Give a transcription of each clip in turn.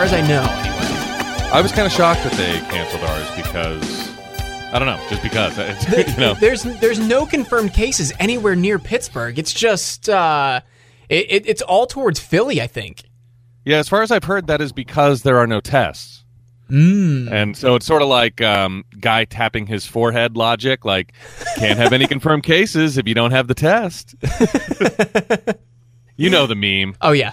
as far as I know. Anyway. I was kind of shocked that they canceled ours because I don't know, just because it's, The- you know. There's there's no confirmed cases anywhere near Pittsburgh. It's just uh, it, it, it's all towards Philly, I think. Yeah, as far as I've heard, that is because there are no tests. Mm. And so it's sort of like um, guy tapping his forehead logic. Like, can't have any confirmed cases if you don't have the test. you know the meme. Oh yeah,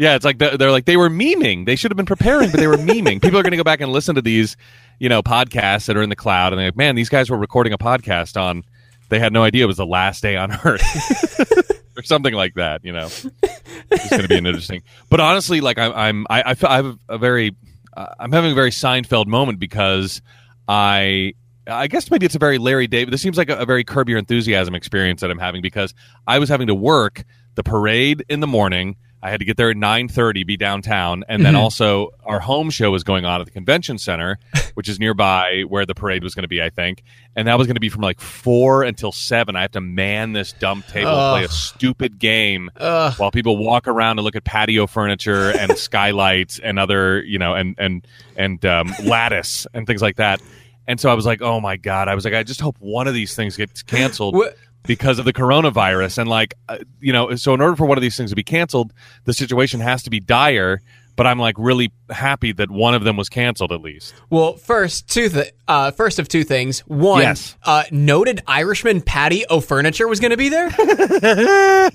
Yeah, it's like they're, they're like they were memeing. They should have been preparing, but they were memeing. People are going to go back and listen to these, you know, podcasts that are in the cloud, and they're like, man, these guys were recording a podcast on. They had no idea it was the last day on Earth, or something like that. You know, it's going to be an interesting. But honestly, like I'm, I'm I, I, I have a very, uh, I'm having a very Seinfeld moment because I. I guess maybe it's a very Larry David. This seems like a, a very Curb Your Enthusiasm experience that I'm having because I was having to work the parade in the morning. I had to get there at nine thirty, be downtown, and then also our home show was going on at the convention center, which is nearby where the parade was going to be, I think. And that was going to be from like four until seven. I have to man this dumb table and play a stupid game Ugh. while people walk around and look at patio furniture and skylights and other, you know, and and and um, lattice and things like that. And so I was like, oh my god! I was like, I just hope one of these things gets canceled What- because of the coronavirus. And like, uh, you know, so in order for one of these things to be canceled, the situation has to be dire. But I'm like really happy that one of them was canceled at least. Well, first two th- uh, first of two things. One, Yes. uh, noted Irishman Patty O'Furniture was going to be there.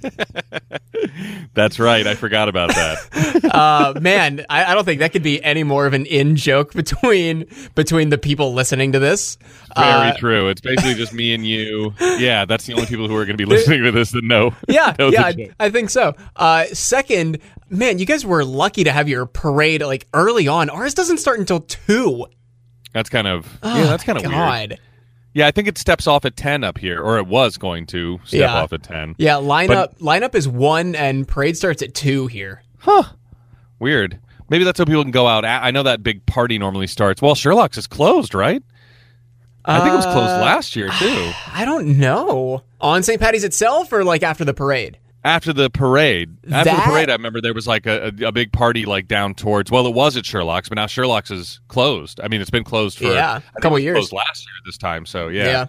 That's right. I forgot about that. uh, man, I, I don't think that could be any more of an in joke between between the people listening to this. Very Uh, true. It's basically just me and you. Yeah, that's the only people who are going to be listening to this that know. Yeah, know yeah. I, I think so. Uh, second, man, you guys were lucky to have your parade like early on. Ours doesn't start until two. That's kind of yeah. That's kind of weird. Oh, Yeah, I think it steps off at ten up here, or it was going to step Yeah. off at ten. Yeah, lineup lineup is one, and parade starts at two here. Huh. Weird. Maybe that's how people can go out. I know that big party normally starts. Well, Sherlock's is closed, right? I think it was closed Uh, last year too. I don't know on St. Patty's itself or like after the parade. After the parade, after the parade, I remember there was like a, a, a big party like down towards. Well, it was at Sherlock's, but now Sherlock's is closed. I mean, it's been closed for Yeah, a couple it was years. Closed last year this time, so yeah. yeah.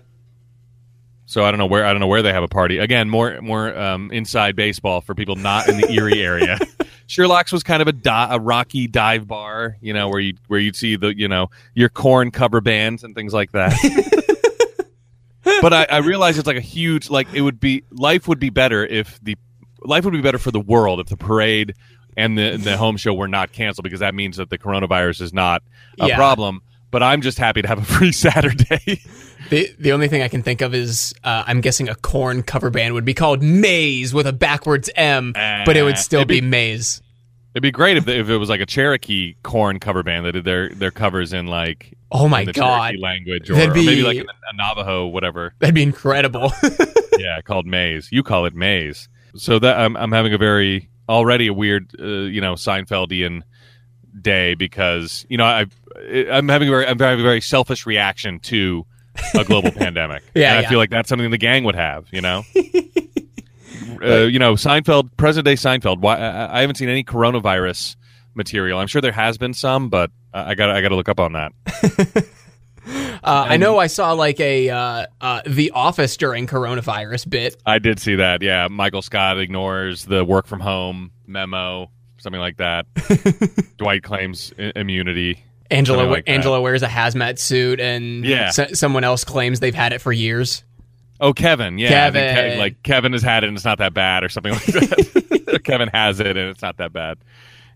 So I don't know where I don't know where they have a party. Again, more more um, inside baseball for people not in the Erie area. Sherlock's was kind of a, di- a rocky dive bar, you know, where you where you'd see the you know your Korn cover bands and things like that. but I, I realize it's like a huge like it would be life would be better if the life would be better for the world if the parade and the the home show were not canceled because that means that the coronavirus is not a Yeah. problem. But I'm just happy to have a free Saturday. The the only thing I can think of is uh, I'm guessing a Korn cover band would be called Maze with a backwards M, but it would Uh, still be, be- Maze. It'd be great if, if it was like a Cherokee corn cover band that did their, their covers in like Oh my god, Cherokee language or, That'd or maybe like a, a Navajo whatever that'd be incredible. yeah called Maze you call it Maze so that I'm, I'm having a very already a weird uh, you know Seinfeldian day because you know I I'm having a very I'm having a very selfish reaction to a global pandemic Yeah, and I yeah. feel like that's something the gang would have you know uh, you know Seinfeld present day Seinfeld why I, I haven't seen any coronavirus material I'm sure there has been some but I got I got to look up on that Uh, I know I saw like a uh, uh, The Office during coronavirus bit. I did see that. Yeah, Michael Scott ignores the work from home memo, something like that. Dwight claims I- immunity. Angela like. Angela wears a hazmat suit, and Yeah. so- someone else claims they've had it for years. Oh, Kevin. Yeah, Kevin. Ke- like Kevin has had it and it's not that bad, or something like that. Kevin has it and it's not that bad.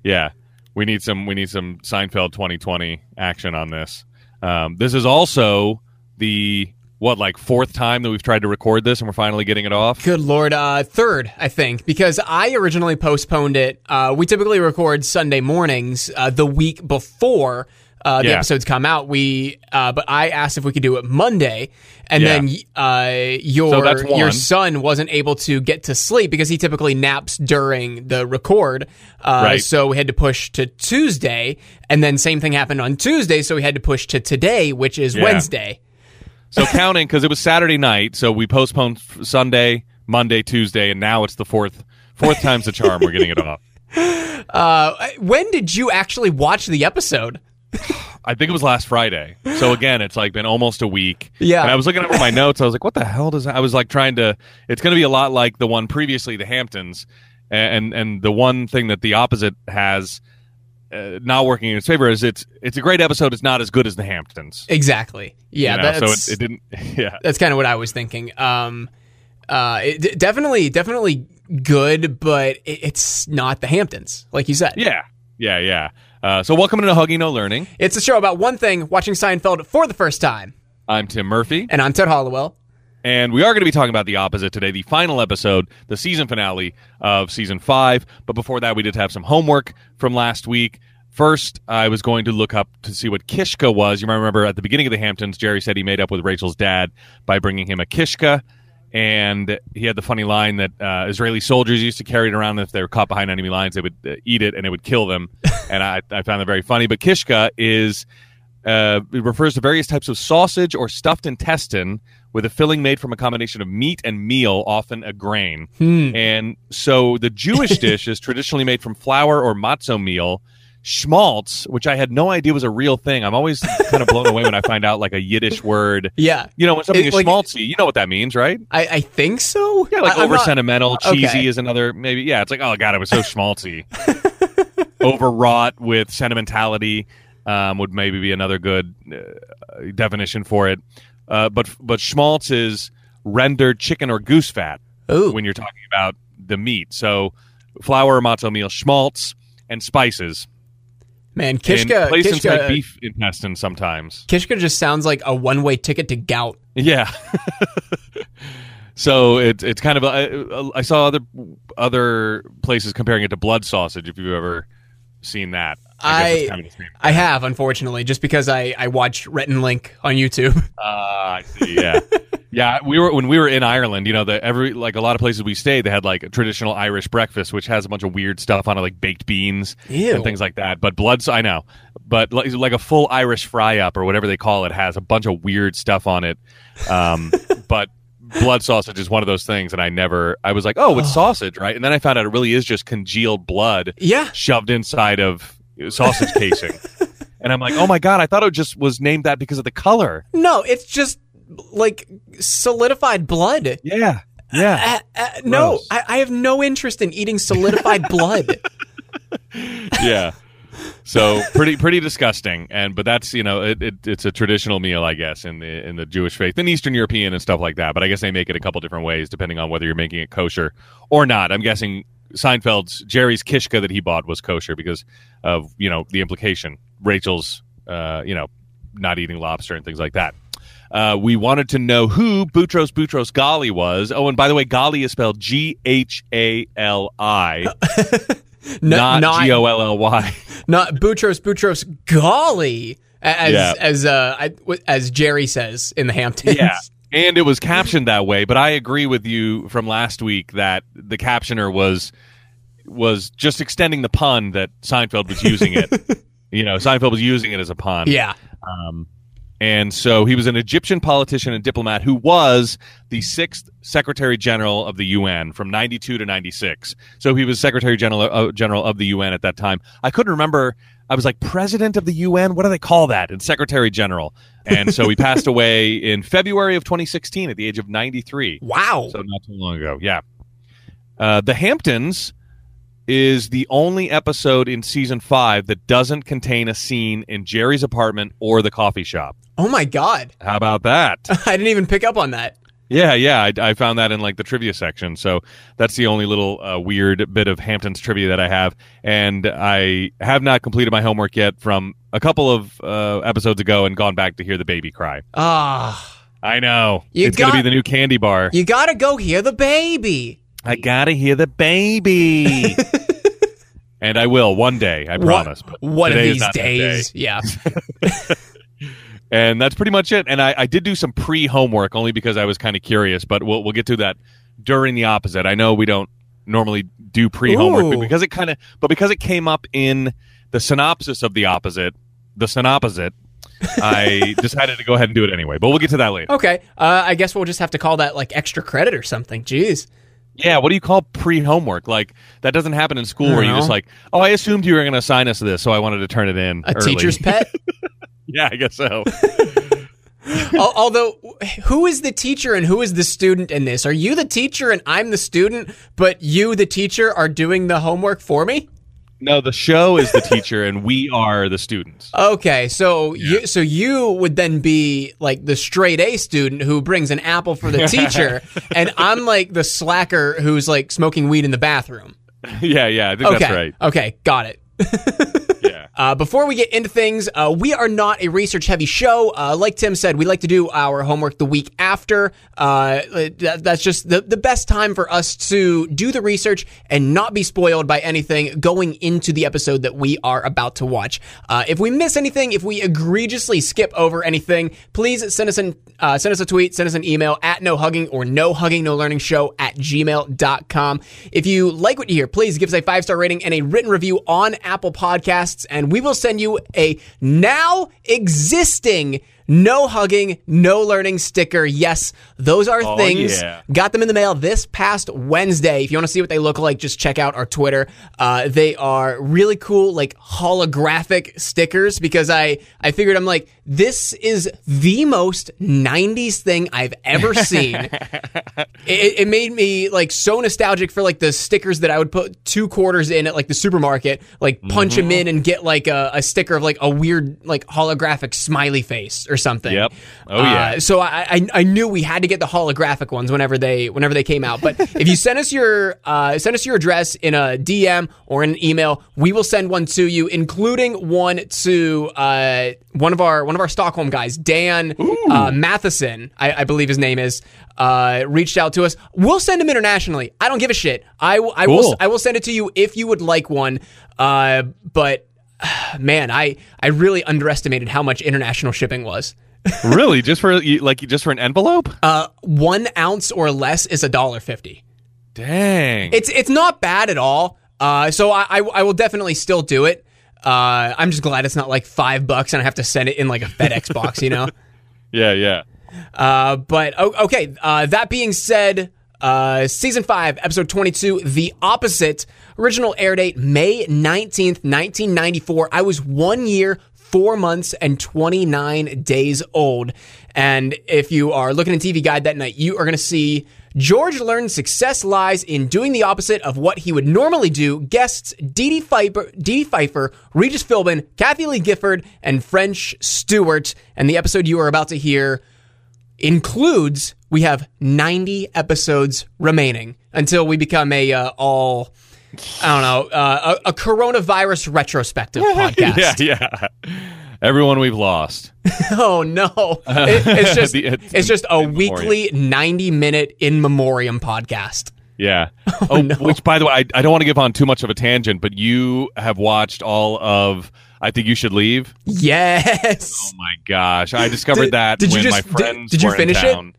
Yeah, we need some. We need some Seinfeld 2020 action on this. Um, this is also the what like fourth time that we've tried to record this and we're finally getting it off. Good lord, uh, third, I think, because I originally postponed it. Uh, we typically record Sunday mornings uh, the week before uh, the Yeah. episodes come out. We, uh, but I asked if we could do it Monday, and Yeah. then uh, your So your son wasn't able to get to sleep because he typically naps during the record. Uh, Right. So we had to push to Tuesday, and then same thing happened on Tuesday, so we had to push to today, which is Yeah. Wednesday. So counting because it was Saturday night, so we postponed f- Sunday, Monday, Tuesday, and now it's the fourth fourth time's the charm. We're getting it off. Uh, when did you actually watch the episode? I think it was last Friday. So again, it's like been almost a week. Yeah. And I was looking over my notes. I was like, what the hell does that? I was like trying to. It's going to be a lot like the one previously, the Hamptons, and and the one thing that the opposite has. Uh, not working in its favor is it's it's a great episode. It's not as good as the Hamptons. Exactly. Yeah, you know? that's so it, it didn't. Yeah, that's kind of what I was thinking. Um, uh, it, definitely, definitely good, but it, it's not the Hamptons, like you said. yeah, yeah, yeah. Uh, so welcome to Hugging No Learning. It's a show about one thing: watching Seinfeld for the first time. I'm Tim Murphy. And I'm Ted Hollowell. And we are going to be talking about the opposite today, the final episode, the season finale of season five. But before that, we did have some homework from last week. First, I was going to look up to see what Kishka was. You might remember at the beginning of the Hamptons, Jerry said he made up with Rachel's dad by bringing him a Kishka. And he had the funny line that uh, Israeli soldiers used to carry it around. If they were caught behind enemy lines, they would uh, eat it and it would kill them. and I, I found that very funny. But Kishka is uh, it refers to various types of sausage or stuffed intestine with a filling made from a combination of meat and meal, often a grain. And so the Jewish dish is traditionally made from flour or matzo meal. Schmaltz, which I had no idea was a real thing. I'm always kind of blown away when I find out like a Yiddish word. Yeah, You know, when something It- is like- schmaltzy, you know what that means, right? I, I think so. Yeah, like I, over not- sentimental, cheesy okay. is another maybe. Yeah, it's like oh god, it was so schmaltzy, overwrought with sentimentality um, would maybe be another good uh, definition for it. Uh, but but schmaltz is rendered chicken or goose fat Ooh, when you're talking about the meat. So flour, matzo meal, schmaltz, and spices. man, Kishka, placed inside Kishka, beef intestine sometimes. Kishka just sounds like a one-way ticket to gout. Yeah. so it's it's kind of I, I saw other other places comparing it to blood sausage. If you've ever seen that, I, I- it's kind of the same. I have, unfortunately, just because I, I watch Rhett and Link on YouTube. Ah, Yeah, yeah. We were when we were in Ireland. You know, the every like a lot of places we stayed, they had like a traditional Irish breakfast, which has a bunch of weird stuff on it, like baked beans Ew. and things like that. But blood, I know, but like, like a full Irish fry up or whatever they call it has a bunch of weird stuff on it. Um, but blood sausage is one of those things, and I never. I was like, oh, it's sausage, right? And then I found out it really is just congealed blood Yeah, shoved inside of sausage casing. And I'm like, oh my god! I thought it just was named that because of the color. no, it's just like solidified blood. Yeah, yeah, Uh, uh, no, I, I have no interest in eating solidified blood. yeah. So pretty pretty disgusting, and but that's you know it, it, it's a traditional meal I guess in the in the Jewish faith and Eastern European and stuff like that. But I guess they make it a couple different ways depending on whether you're making it kosher or not. I'm guessing Seinfeld's Jerry's kishka that he bought was kosher because of you know the implication. Rachel's uh, you know not eating lobster and things like that. Uh, we wanted to know who Boutros Boutros Ghali was. Oh, and by the way, Ghali is spelled G H A L I, not G O L L Y. not Boutros Boutros Golly, as Yeah. as uh I- as Jerry says in the Hamptons. Yeah. And it was captioned that way, but I agree with you from last week that the captioner was was just extending the pun that Seinfeld was using it. you know, Seinfeld was using it as a pun. yeah. Um, and so he was an Egyptian politician and diplomat who was the sixth Secretary General of the UN from 92 to 96. So he was Secretary General, uh, General of the UN at that time. I couldn't remember. I was like, President of the UN? What do they call that? And Secretary General. And so he passed away in February of 2016 at the age of 93. Wow. So not too long ago. Yeah. Uh, the Hamptons is the only episode in season five that doesn't contain a scene in Jerry's apartment or the coffee shop. oh my god. How about that? I didn't even pick up on that. yeah, yeah. I, I found that in like the trivia section. So that's the only little uh, weird bit of Hamptons trivia that I have. And I have not completed my homework yet from a couple of uh, episodes ago and gone back to hear the baby cry. Ah, I know. You it's going to be the new candy bar. you gotta go hear the baby. I gotta hear the baby. and I will one day, I promise. But One of these that day. days. Yeah. And that's pretty much it. And I, I did do some pre homework only because I was kind of curious, but we'll we'll get to that during the opposite. I know we don't normally do pre homework, but because it kind of but because it came up in the synopsis of the opposite, the synopposite, I decided to go ahead and do it anyway. But we'll get to that later. Okay. Uh, I guess we'll just have to call that like extra credit or something. Jeez. Yeah, what do you call pre-homework? Like that doesn't happen in school where you just like, oh, I assumed you were going to assign us this, so I wanted to turn it in. A early." teacher's pet. yeah, I guess so. Although, who is the teacher and who is the student in this? Are you the teacher and I'm the student, but you, the teacher, are doing the homework for me? No, the show is the teacher, and we are the students. Okay, so you so you would then be like the straight A student who brings an apple for the teacher, and I'm like the slacker who's like smoking weed in the bathroom. yeah, yeah, I think Okay, that's right. okay, got it. Yeah. Uh, before we get into things, uh, we are not a research heavy show. Uh, like Tim said, we like to do our homework the week after. Uh, that, that's just the, the best time for us to do the research and not be spoiled by anything going into the episode that we are about to watch. Uh, if we miss anything, if we egregiously skip over anything, please send us an uh, send us a tweet, send us an email at no hugging or no hugging no learning show at gmail.com. If you like what you hear, please give us a five star rating and a written review on Apple Podcasts, and we will send you a now existing no hugging, no learning sticker. Yes, those are Oh, things. yeah. Got them in the mail this past Wednesday. If you want to see what they look like, just check out our Twitter. Uh, they are really cool, like holographic stickers. Because I I figured I'm like this is the most '90s thing I've ever seen. it, it made me like so nostalgic for like the stickers that I would put two quarters in at like the supermarket, like punch them in and get like a, a sticker of like a weird like holographic smiley face or something. Yep. Oh, yeah. Uh, so I, I I knew we had to get the holographic ones whenever they whenever they came out. But if you send us your uh, send us your address in a DM or in an email, we will send one to you, including one to uh, one of our one of our Stockholm guys, Dan uh, Matheson, I, I believe his name is. Uh, reached out to us. We'll send him internationally. I don't give a shit. I, will- I will I will send it to you if you would like one. Uh, but man, I I really underestimated how much international shipping was. really, just for like just for an envelope? Uh, one ounce or less is a dollar fifty. Dang. It's it's not bad at all. Uh, so I, I I will definitely still do it. Uh, I'm just glad it's not like five bucks and I have to send it in like a FedEx box, you know. yeah, yeah. Uh, but okay. Uh, that being said, uh, season five, episode twenty-two, the opposite. Original air date May nineteenth, nineteen ninety-four. I was one year, four months, and twenty-nine days old. And if you are looking at TV Guide that night, you are going to see George learned success lies in doing the opposite of what he would normally do. Guests Dee Dee Pfeiffer, Dee Dee Pfeiffer Regis Philbin, Kathie Lee Gifford, and French Stewart. And the episode you are about to hear includes we have 90 episodes remaining until we become a uh, all I don't know uh, a, a coronavirus retrospective podcast. Yeah, yeah. Everyone we've lost. Oh no, It- it's just The- it's, it's just a in memoriam. weekly 90 minute in memoriam podcast. Yeah. Oh, no. which by the way, I, I don't want to give on too much of a tangent, but you have watched all of I think you should leave. Yes. Oh my gosh, I discovered Did- that did you when just- my did- friends did you finish in it?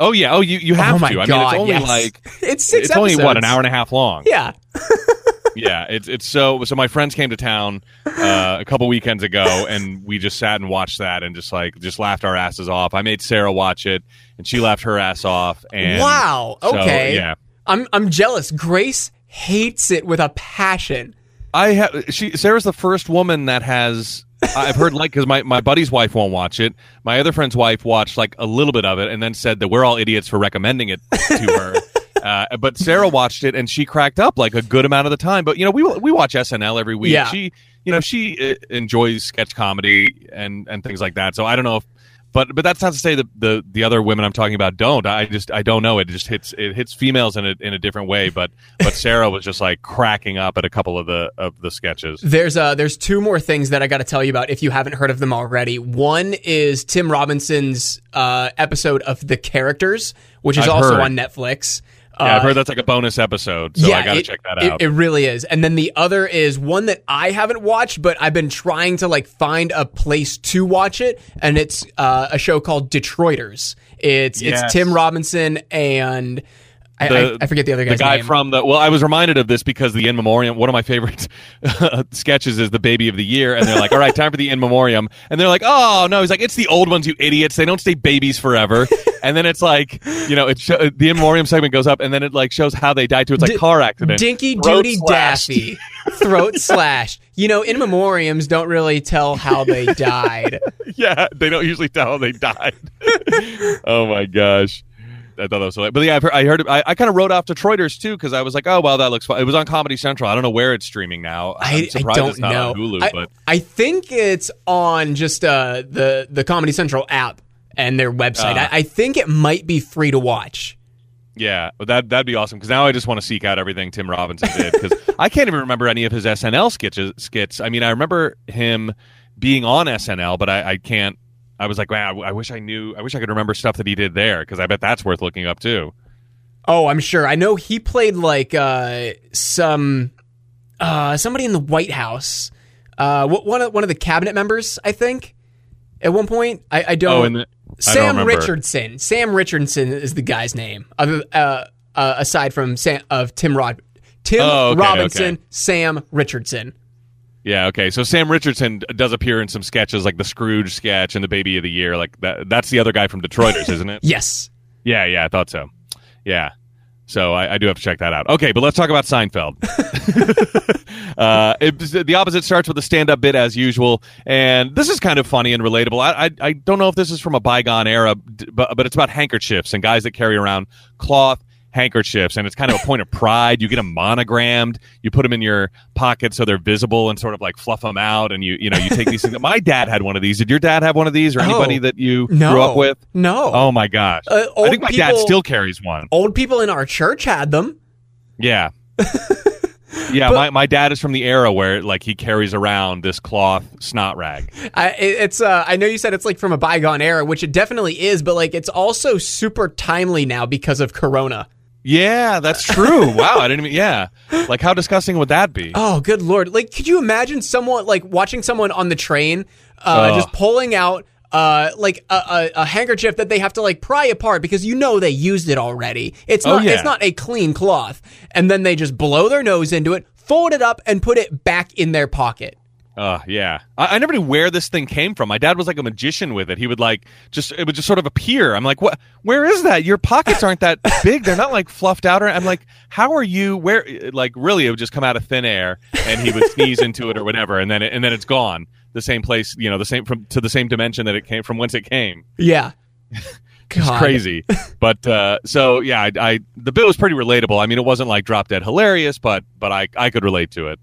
Oh yeah. Oh, you you have oh my to. I mean, it's only yes. like it's six. it's only what an hour and a half long. Yeah. yeah, it's it's so so. My friends came to town uh, a couple weekends ago, and we just sat and watched that, and just like just laughed our asses off. I made Sarah watch it, and she laughed her ass off. And wow. so, Okay. yeah, I'm I'm jealous. Grace hates it with a passion. I have. She Sarah's the first woman that has. I've heard like because my, my buddy's wife won't watch it. My other friend's wife watched like a little bit of it and then said that we're all idiots for recommending it to her. Uh, but Sarah watched it and she cracked up like a good amount of the time. But you know, we we watch SNL every week. Yeah. She you know she uh, enjoys sketch comedy and and things like that. So I don't know if. But but that's not to say that the the other women I'm talking about don't. I just I don't know. It just hits it hits females in a in a different way. But but Sarah was just like cracking up at a couple of the of the sketches. There's uh there's two more things that I got to tell you about if you haven't heard of them already. One is Tim Robinson's uh, episode of The Characters, which is I've also heard. on Netflix. Yeah, I've Uh, heard that's like a bonus episode, so I got to it- check that it- out. It, really is. And then the other is one that I haven't watched, but I've been trying to like find a place to watch it, and it's uh, a show called Detroiters. It's Yes. it's Tim Robinson and I, The- I, I forget the other guy. the guy name. from the well i was reminded of this because the in memoriam one of my favorite sketches is the baby of the year and they're like all right time for the in memoriam and they're like oh no he's like it's the old ones you idiots they don't stay babies forever and then it's like you know it sho- the in memoriam segment goes up and then it like shows how they died too it's like D- car accident Dinky Duty. Daffy, throat slashed. You know, in memoriams don't really tell how they died. yeah they don't usually tell how they died oh my gosh I thought that was so. But yeah, I've heard, I heard. I, I kind of wrote off Detroiters too because I was like, oh well, that looks fun. It was on Comedy Central. I don't know where it's streaming now. I'm I, I surprised don't it's not know. on Hulu, I, but I think it's on just uh, the the Comedy Central app and their website. Ah. I, I think it might be free to watch. Yeah, that that'd be awesome because now I just want to seek out everything Tim Robinson did because I can't even remember any of his SNL sketches. Skits. I mean, I remember him being on SNL, but I, I can't. I was like, wow, I wish I knew. I wish I could remember stuff that he did there because I bet that's worth looking up too. Oh, I'm sure. I know he played like uh, some uh, somebody in the White House. Uh, one of one of the cabinet members, I think. At one point, I, I don't. Oh, and the, I don't Sam. Richardson. Sam Richardson is the guy's name. Other uh, uh, aside from Sam of Tim Rod, Tim Oh, okay, Robinson, okay. Sam Richardson. Yeah, okay. So Sam Richardson does appear in some sketches like the Scrooge sketch and the Baby of the Year. Like that. That's the other guy from Detroiters, isn't it? Yes. Yeah, yeah, I thought so. Yeah. So I, I do have to check that out. Okay, but let's talk about Seinfeld. uh, it, the opposite starts with a stand-up bit as usual, and this is kind of funny and relatable. I, I, I don't know if this is from a bygone era, but, but it's about handkerchiefs and guys that carry around cloth handkerchiefs, and it's kind of a point of pride. You get them monogrammed, you put them in your pocket so they're visible, and sort of like fluff them out, and you you know you take these things. My dad had one of these. Did your dad have one of these, or anybody Oh, that you No. grew up with? No. Oh my gosh! Uh, I think my old dad still carries one. Old people in our church had them. Yeah. yeah, my, my dad is from the era where like he carries around this cloth snot rag. I, it's uh, I know you said it's like from a bygone era, which it definitely is, but like it's also super timely now because of Corona. Yeah, that's true. wow, I didn't even yeah. Like how disgusting would that be? Oh, good lord! Like, could you imagine someone like watching someone on the train, uh, Ugh. just pulling out uh, like a, a, a handkerchief that they have to like pry apart because you know they used it already. It's Oh, not. yeah. It's not a clean cloth, and then they just blow their nose into it, fold it up, and put it back in their pocket. Uh, yeah. I, I never knew where this thing came from. My dad was like a magician with it. He would like just it would just sort of appear. I'm like, what? Where is that? Your pockets aren't that big. They're not like fluffed out. Or I'm like, how are you? Where? Like really, it would just come out of thin air, and he would sneeze into it or whatever, and then it, and then it's gone. The same place, you know, the same from to the same dimension that it came from whence it came. Yeah. It's crazy. but uh, so yeah, I, I the bit was pretty relatable. I mean, it wasn't like drop dead hilarious, but but I I could relate to it.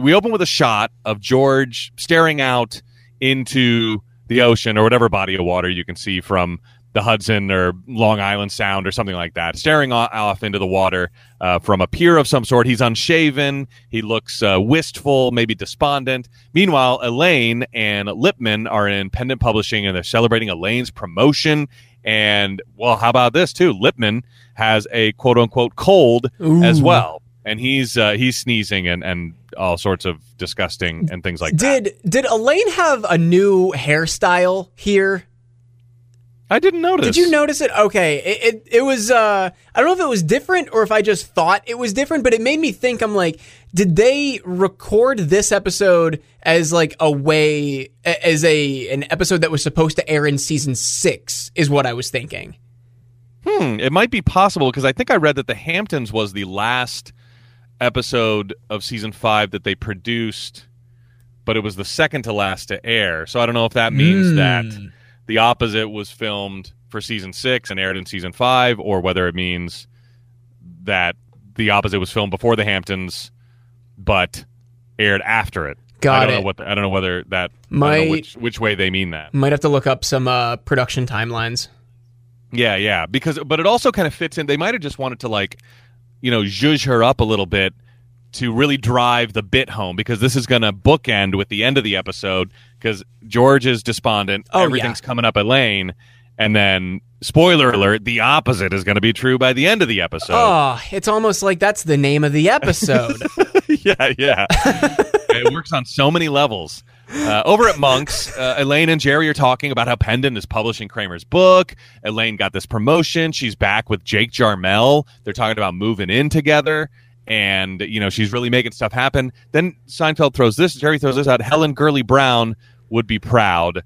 We open with a shot of George staring out into the ocean or whatever body of water you can see from the Hudson or Long Island Sound or something like that, staring off into the water uh, from a pier of some sort. He's unshaven. He looks uh, wistful, maybe despondent. Meanwhile, Elaine and Lippman are in Pendant Publishing and they're celebrating Elaine's promotion. And well, how about this too? Lippman has a quote unquote cold as well, and he's uh, he's sneezing and and all sorts of disgusting and things like that. Did did Elaine have a new hairstyle here? I didn't notice. Did you notice it? Okay, it, it it was. Uh, I don't know if it was different or if I just thought it was different, but it made me think. I'm like, did they record this episode as like a way as a an episode that was supposed to air in season six? Is what I was thinking. Hmm, it might be possible because I think I read that the Hamptons was the last episode of season five that they produced, but it was the second to last to air. So I don't know if that means Hmm. that the opposite was filmed for season six and aired in season five, or whether it means that the opposite was filmed before the Hamptons, but aired after it. Got I don't it. know what the, I don't know whether that Might- know which which way they mean that. Might have to look up some uh, production timelines. Yeah, yeah. Because but it also kind of fits in. They might have just wanted to like, you know, zhuzh her up a little bit to really drive the bit home because this is going to bookend with the end of the episode because George is despondent. Oh, Everything's coming up Elaine, and then spoiler alert: the opposite is going to be true by the end of the episode. Oh, it's almost like that's the name of the episode. yeah, yeah. it works on so many levels. Uh, over at Monk's, uh, Elaine and Jerry are talking about how Pendant is publishing Kramer's book. Elaine got this promotion. She's back with Jake Jarmel. They're talking about moving in together. And, you know, she's really making stuff happen. Then Seinfeld throws this, Jerry throws this out. Helen Gurley Brown would be proud.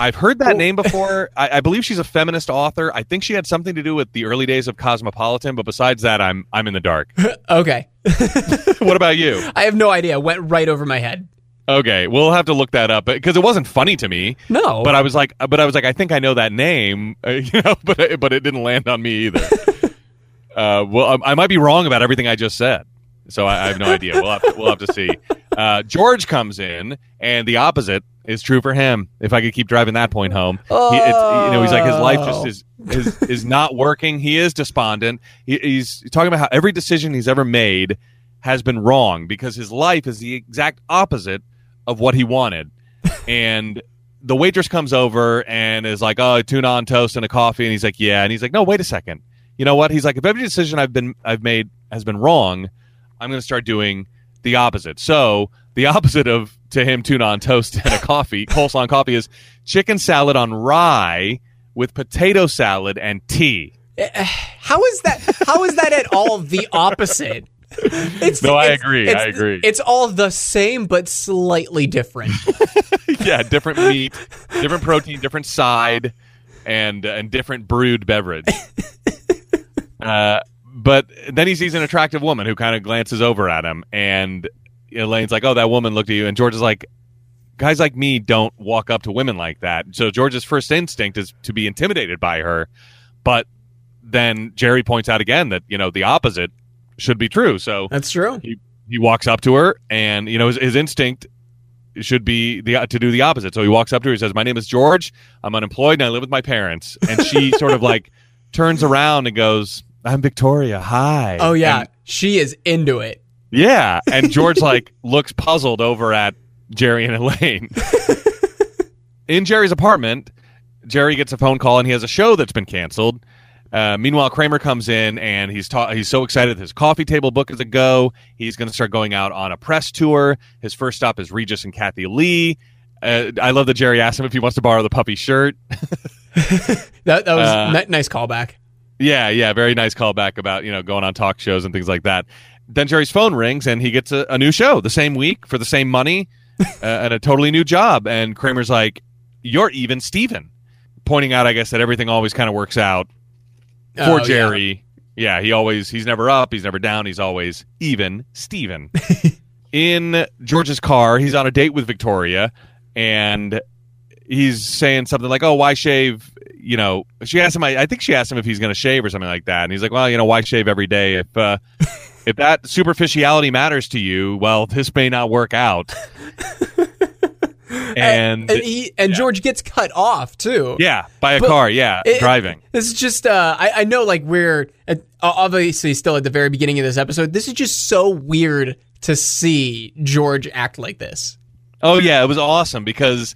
I've heard that name before. I, I, believe she's a feminist author. I think she had something to do with the early days of Cosmopolitan, but besides that, I'm I'm in the dark. okay. what about you? I have no idea. Went right over my head. Okay, we'll have to look that up because it wasn't funny to me. No, but I was like, but I was like, I think I know that name, uh, you know, but but it didn't land on me either. uh, well, I, I, might be wrong about everything I just said, so I, I have no idea. We'll have to, we'll have to see. Uh, George comes in, and the opposite is true for him. If I could keep driving that point home, oh. he, you know, he's like his life just is is, is not working. He is despondent. He, he's talking about how every decision he's ever made has been wrong because his life is the exact opposite of what he wanted. and the waitress comes over and is like, "Oh, tuna on toast and a coffee," and he's like, "Yeah," and he's like, "No, wait a second. You know what?" He's like, "If every decision I've been I've made has been wrong, I'm going to start doing the opposite." So the opposite of to him tuna on toast and a coffee, coleslaw and coffee, is chicken salad on rye with potato salad and tea. Eh, eh, how is that? How is that at all the opposite? It's, no, I agree. I agree. It's all the same, but slightly different. yeah, different meat, different protein, different side, and uh, and different brewed beverage. Uh, but then he sees an attractive woman who kind of glances over at him, and Elaine's like, "Oh, that woman looked at you," and George is like, "Guys like me don't walk up to women like that." So George's first instinct is to be intimidated by her, but then Jerry points out again that you know the opposite should be true. So that's true. He, he walks up to her, and you know his, his instinct should be the to do the opposite. So he walks up to her. He says, "My name is George. I'm unemployed, and I live with my parents." And she sort of like turns around and goes, "I'm Victoria. Hi." Oh yeah, and, she is into it. Yeah, and George like looks puzzled over at Jerry and Elaine. In Jerry's apartment, Jerry gets a phone call and he has a show that's been canceled. Uh, meanwhile, Kramer comes in and he's ta- he's so excited. His coffee table book is a go. He's going to start going out on a press tour. His first stop is Regis and Kathie Lee. Uh, I love that Jerry asked him if he wants to borrow the puppy shirt. that, that was uh, n- nice callback. Yeah, yeah, very nice callback about you know going on talk shows and things like that. Then Jerry's phone rings and he gets a, a new show the same week for the same money uh, and a totally new job. And Kramer's like, "You're even Steven," pointing out, I guess, that everything always kind of works out for oh, Jerry. Yeah. yeah, he always he's never up, he's never down, he's always even Steven. In George's car, he's on a date with Victoria and he's saying something like, "Oh, why shave?" You know, she asked him. I, I think she asked him if he's going to shave or something like that, and he's like, "Well, you know, why shave every day if uh, if that superficiality matters to you? Well, this may not work out." and, and, he and yeah. George gets cut off too. Yeah, by a but car. Yeah, it, driving. This is just. Uh, I, I know, like we're at, obviously still at the very beginning of this episode. This is just so weird to see George act like this. Oh yeah, it was awesome because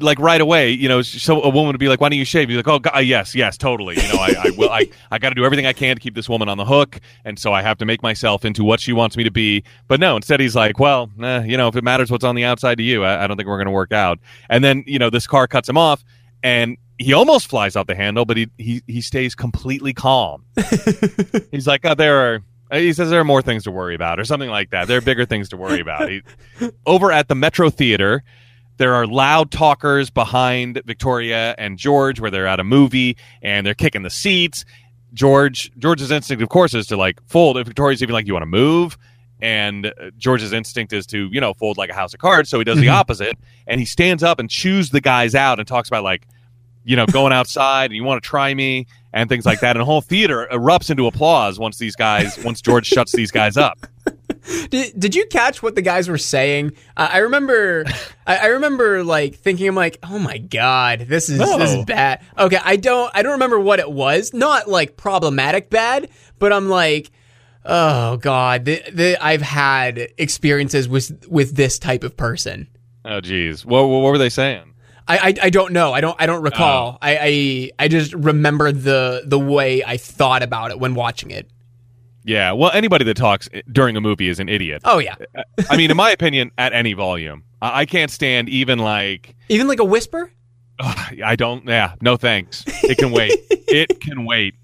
like right away, you know, so a woman would be like, "Why don't you shave?" You're like, "Oh, God, yes, yes, totally." You know, I, I will. I, I got to do everything I can to keep this woman on the hook, and so I have to make myself into what she wants me to be. But no, instead he's like, "Well, eh, you know, if it matters what's on the outside to you, I, I don't think we're going to work out." And then you know, this car cuts him off, and he almost flies off the handle, but he he he stays completely calm. he's like, "Oh, there are." He says there are more things to worry about, or something like that. There are bigger things to worry about. He, over at the Metro Theater, there are loud talkers behind Victoria and George where they're at a movie and they're kicking the seats. George George's instinct, of course, is to like fold. If Victoria's even like, "You want to move?" and uh, George's instinct is to you know fold like a house of cards. So he does the mm-hmm. opposite, and he stands up and chews the guys out and talks about like, you know, going outside and you want to try me and things like that. And the whole theater erupts into applause once these guys, once George shuts these guys up. Did, did you catch what the guys were saying? Uh, I remember, I, I, remember like thinking, I'm like, oh my god, this is this is bad. Okay, I don't, I don't remember what it was. Not like problematic bad, but I'm like, oh god, the, the, I've had experiences with with this type of person. Oh geez, what what were they saying? I, I, I, don't know. I don't I don't recall. Oh. I, I I just remember the the way I thought about it when watching it. Yeah. Well, anybody that talks during a movie is an idiot. Oh yeah, uh, I mean, in my opinion, at any volume, I, I can't stand even like. even like a whisper. Ugh, I don't. Yeah. No thanks. It can wait. it can wait.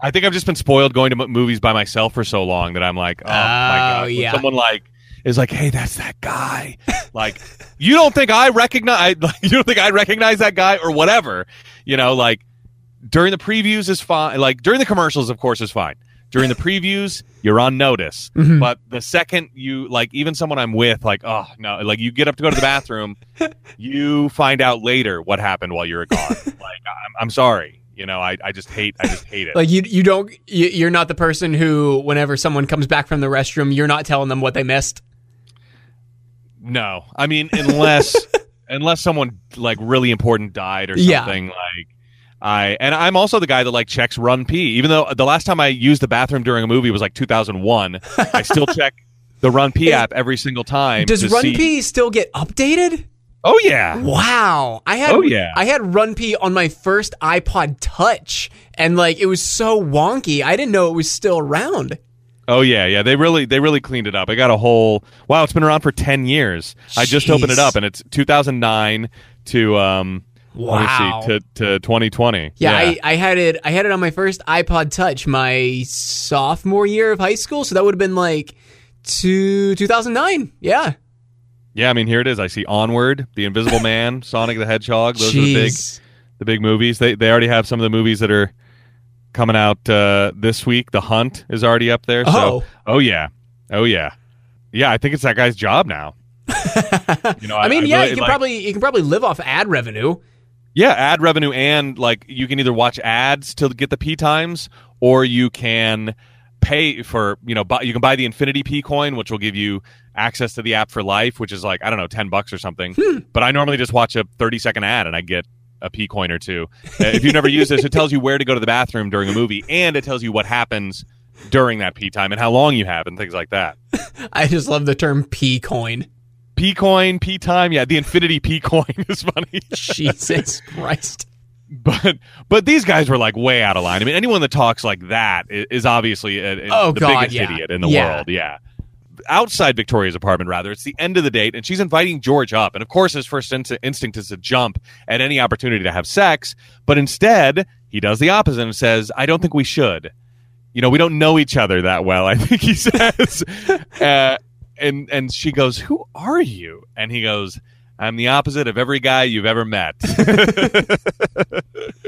I think I've just been spoiled going to m- movies by myself for so long that I'm like, oh, my oh, god. Yeah. Someone like is like, hey, that's that guy. like, you don't think I recognize? Like, you don't think I recognize that guy or whatever? You know, like during the previews is fine. Like during the commercials, of course, is fine. During the previews, you're on notice. Mhm. But the second you like, even someone I'm with, like, oh no, like you get up to go to the bathroom, you find out later what happened while you were gone. like, I'm, I'm sorry. You know, I, I just hate, I just hate it. Like you, you don't. You, you're not the person who, whenever someone comes back from the restroom, you're not telling them what they missed. No, I mean unless unless someone like really important died or Yeah. something like I and I'm also the guy that like checks RunPee. Even though the last time I used the bathroom during a movie was like 2001, I still check the RunPee app every single time. Does Run see- P still get updated? Oh yeah, Wow, I had Oh, yeah. I had RunPee on my first iPod Touch, and like it was so wonky, I didn't know it was still around. oh yeah, yeah. They really they really cleaned it up. I got a whole wow. It's been around for 10 years. I just opened it up and it's 2009 to um. Wow. See to to 2020. Yeah, I, I had it. I had it on my first iPod Touch my sophomore year of high school, so that would have been like two, 2009. Yeah, Yeah, I mean here it is. I see Onward, The Invisible Man, Sonic the Hedgehog. Those are the big the big movies. They they already have some of the movies that are coming out uh, this week. The Hunt is already up there. So Oh. oh yeah, oh yeah, yeah. I think it's that guy's job now. you know, I mean, yeah, really, you can like- probably you can probably live off ad revenue. Yeah ad revenue and like you can either watch ads to get the P times or you can pay for you know buy, you can buy the Infinity P coin, which will give you access to the app for life, which is like I don't know ten bucks or something. But I normally just watch a thirty second ad and I get a P coin or two. Uh, if you've never used this, it tells you where to go to the bathroom during a movie, and it tells you what happens during that P time and how long you have and things like that. I just love the term P coin. P coin, P time, yeah, the Infinity P coin is funny. Jesus Christ. but but these guys were like way out of line. I mean, anyone that talks like that is, is obviously a, a- Oh, the God, biggest yeah. idiot in the Yeah. world. Yeah. Outside Victoria's apartment, rather, it's the end of the date, and she's inviting George up. And of course, his first inst- instinct is to jump at any opportunity to have sex. But instead, he does the opposite and says, "I don't think we should." You know, we don't know each other that well. I think he says, uh, and and she goes, "Who are you?" And he goes, "I'm the opposite of every guy you've ever met."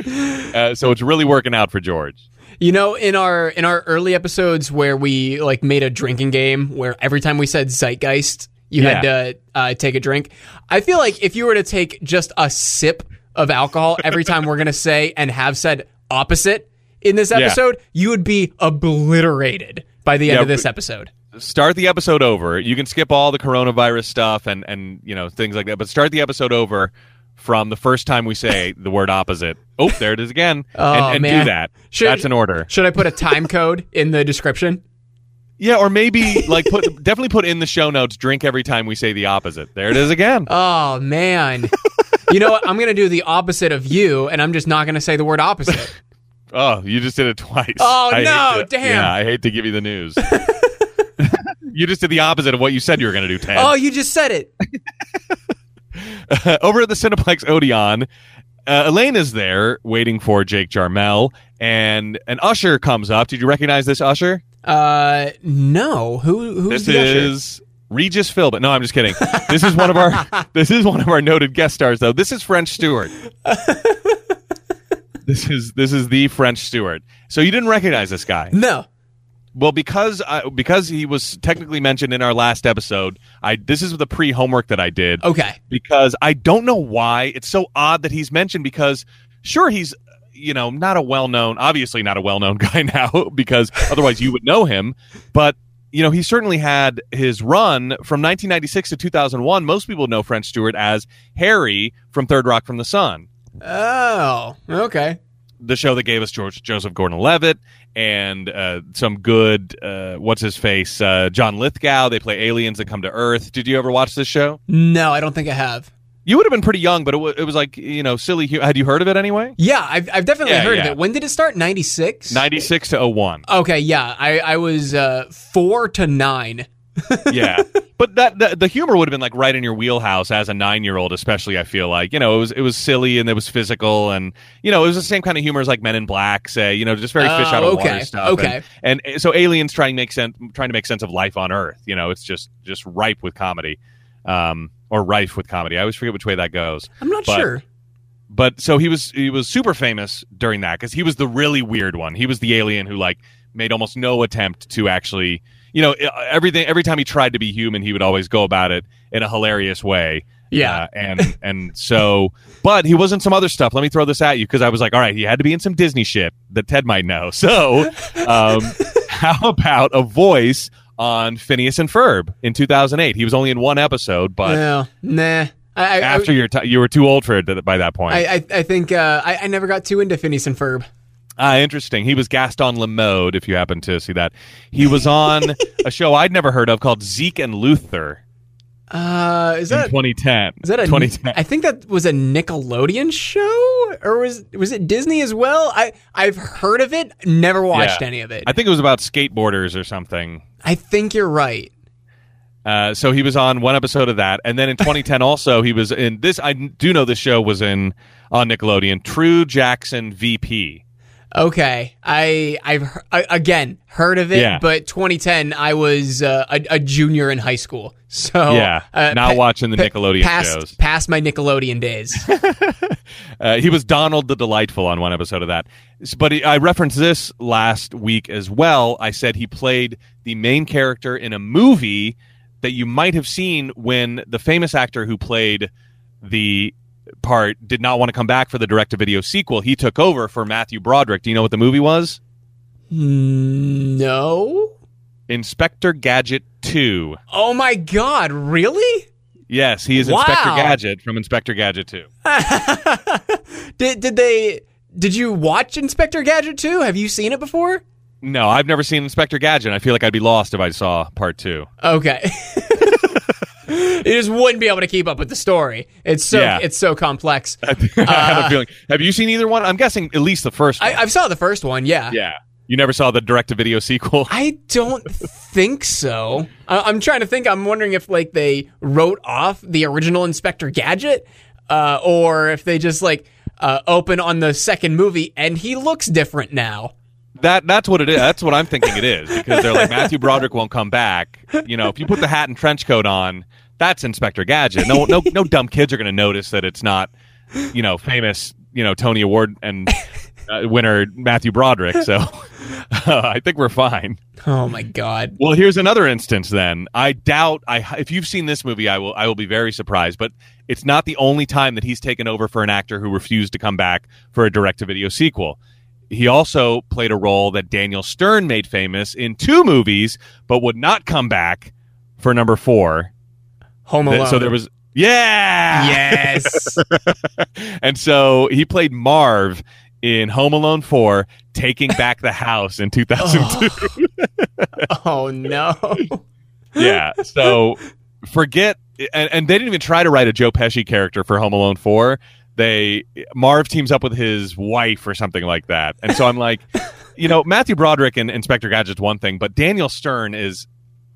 uh, so it's really working out for George. You know, in our in our early episodes where we like made a drinking game where every time we said zeitgeist, you had to uh, take a drink. I feel like if you were to take just a sip of alcohol every time we're gonna say and have said opposite in this episode, you would be obliterated by the end Yeah, of this episode. Start the episode over. You can skip all the coronavirus stuff and and you know things like that, but start the episode over from the first time we say the word opposite. Oh, there it is again, Oh, and, and man. do that. Should- That's an order. Should I put a time code in the description? Yeah, or maybe like put definitely put in the show notes. Drink every time we say the opposite. There it is again. Oh man. you know what? I'm gonna do the opposite of you, and I'm just not gonna say the word opposite. Oh, you just did it twice. Oh, I no, damn. Yeah, I hate to give you the news. You just did the opposite of what you said you were going to do, Ted. oh, you just said it. Over at the Cineplex Odeon, uh, Elaine is there waiting for Jake Jarmel, and an usher comes up. Did you recognize this usher? Uh, no. Who? Who's This the usher? is Regis Philbin. No, I'm just kidding. This is one of our this is one of our noted guest stars, though. This is French Stewart. this is this is the French Stewart. So you didn't recognize this guy? No. Well, because I, because he was technically mentioned in our last episode, I this is the pre homework that I did Okay. because I don't know why it's so odd that he's mentioned because sure he's you know not a well known obviously not a well known guy now because otherwise you would know him but you know he certainly had his run from 1996 to 2001 most people know French Stewart as Harry from Third Rock from the Sun Oh. Okay. The show that gave us George Joseph Gordon-Levitt and uh, some good uh, what's his face uh, John Lithgow they play aliens that come to Earth did you ever watch this show No, I don't think I have. You would have been pretty young, but it, w- it was like you know silly. hu- Had you heard of it anyway? Yeah, I've, I've definitely Yeah, heard yeah. of it. When did it start? 96? Ninety six to 01. Okay, yeah. I, I was uh, four to nine. yeah, but that the, the humor would have been like right in your wheelhouse as a nine year old, especially. I feel like you know it was it was silly and it was physical and you know it was the same kind of humor as like Men in Black, say you know just very fish Oh, out of okay, water stuff. okay. and, and so aliens trying to make sense trying to make sense of life on Earth. You know, it's just just ripe with comedy, um, or rife with comedy. I always forget which way that goes. I'm not But- sure. But so he was he was super famous during that because he was the really weird one. He was the alien who like made almost no attempt to actually, you know, everything. Every time he tried to be human, he would always go about it in a hilarious way. Yeah. Uh, and and so, but he was in some other stuff. Let me throw this at you because I was like, all right, he had to be in some Disney shit that Ted might know. So, um, how about a voice on Phineas and Ferb in 2008? He was only in one episode, but no, nah. I, I, after your t- you were too old for it by that point. I, I, I think uh, I, I never got too into Phineas and Ferb. Ah, interesting. He was Gaston Lemode, if you happen to see that. He was on a show I'd never heard of called Zeke and Luther Uh, is in that 2010. is that a 2010? I think that was a Nickelodeon show, or was was it Disney as well? I I've heard of it, never watched Yeah. any of it. I think it was about skateboarders or something. I think you're right. Uh, so he was on one episode of that, and then in 2010 also he was in this. I do know this show was in on Nickelodeon. True Jackson VP. Okay, I I've I, again heard of it, Yeah. but 2010 I was uh, a, a junior in high school, so Yeah, uh, not pa- watching the pa- Nickelodeon past, shows. Past my Nickelodeon days. Uh, he was Donald the Delightful on one episode of that. But he, I referenced this last week as well. I said he played the main character in a movie that you might have seen when the famous actor who played the part did not want to come back for the direct to video sequel. He took over for Matthew Broderick. Do you know what the movie was? Mm, no. Inspector Gadget 2. Oh my God! Really? Yes, he is Wow. Inspector Gadget from Inspector Gadget 2. did did they? Did you watch Inspector Gadget 2? Have you seen it before? No, I've never seen Inspector Gadget. I feel like I'd be lost if I saw part 2. Okay. you just wouldn't be able to keep up with the story. It's so Yeah. it's so complex. I had a feeling. Have you seen either one? I'm guessing at least the first one. I, I saw the first one. Yeah. yeah. You never saw the direct to video sequel? I don't think so. I, I'm trying to think. I'm wondering if like they wrote off the original Inspector Gadget, uh, or if they just like uh, open on the second movie and he looks different now. That that's what it is. That's what I'm thinking it is because they're like Matthew Broderick won't come back. You know, if you put the hat and trench coat on, that's Inspector Gadget. No no no dumb kids are going to notice that it's not, you know, famous, you know, Tony Award and uh, winner Matthew Broderick. So I think we're fine. Oh my god. Well, here's another instance. Then I doubt I if you've seen this movie, I will I will be very surprised. But it's not the only time that he's taken over for an actor who refused to come back for a direct to video sequel. He also played a role that Daniel Stern made famous in two movies, but would not come back for number four. Home Alone. So there was yeah yes. and so he played Marv in Home Alone 4, taking back the house in 2002. oh no. yeah. So forget, and, and they didn't even try to write a Joe Pesci character for Home Alone 4. They, Marv teams up with his wife or something like that. And so I'm like, you know, Matthew Broderick and Inspector Gadget's one thing, but Daniel Stern is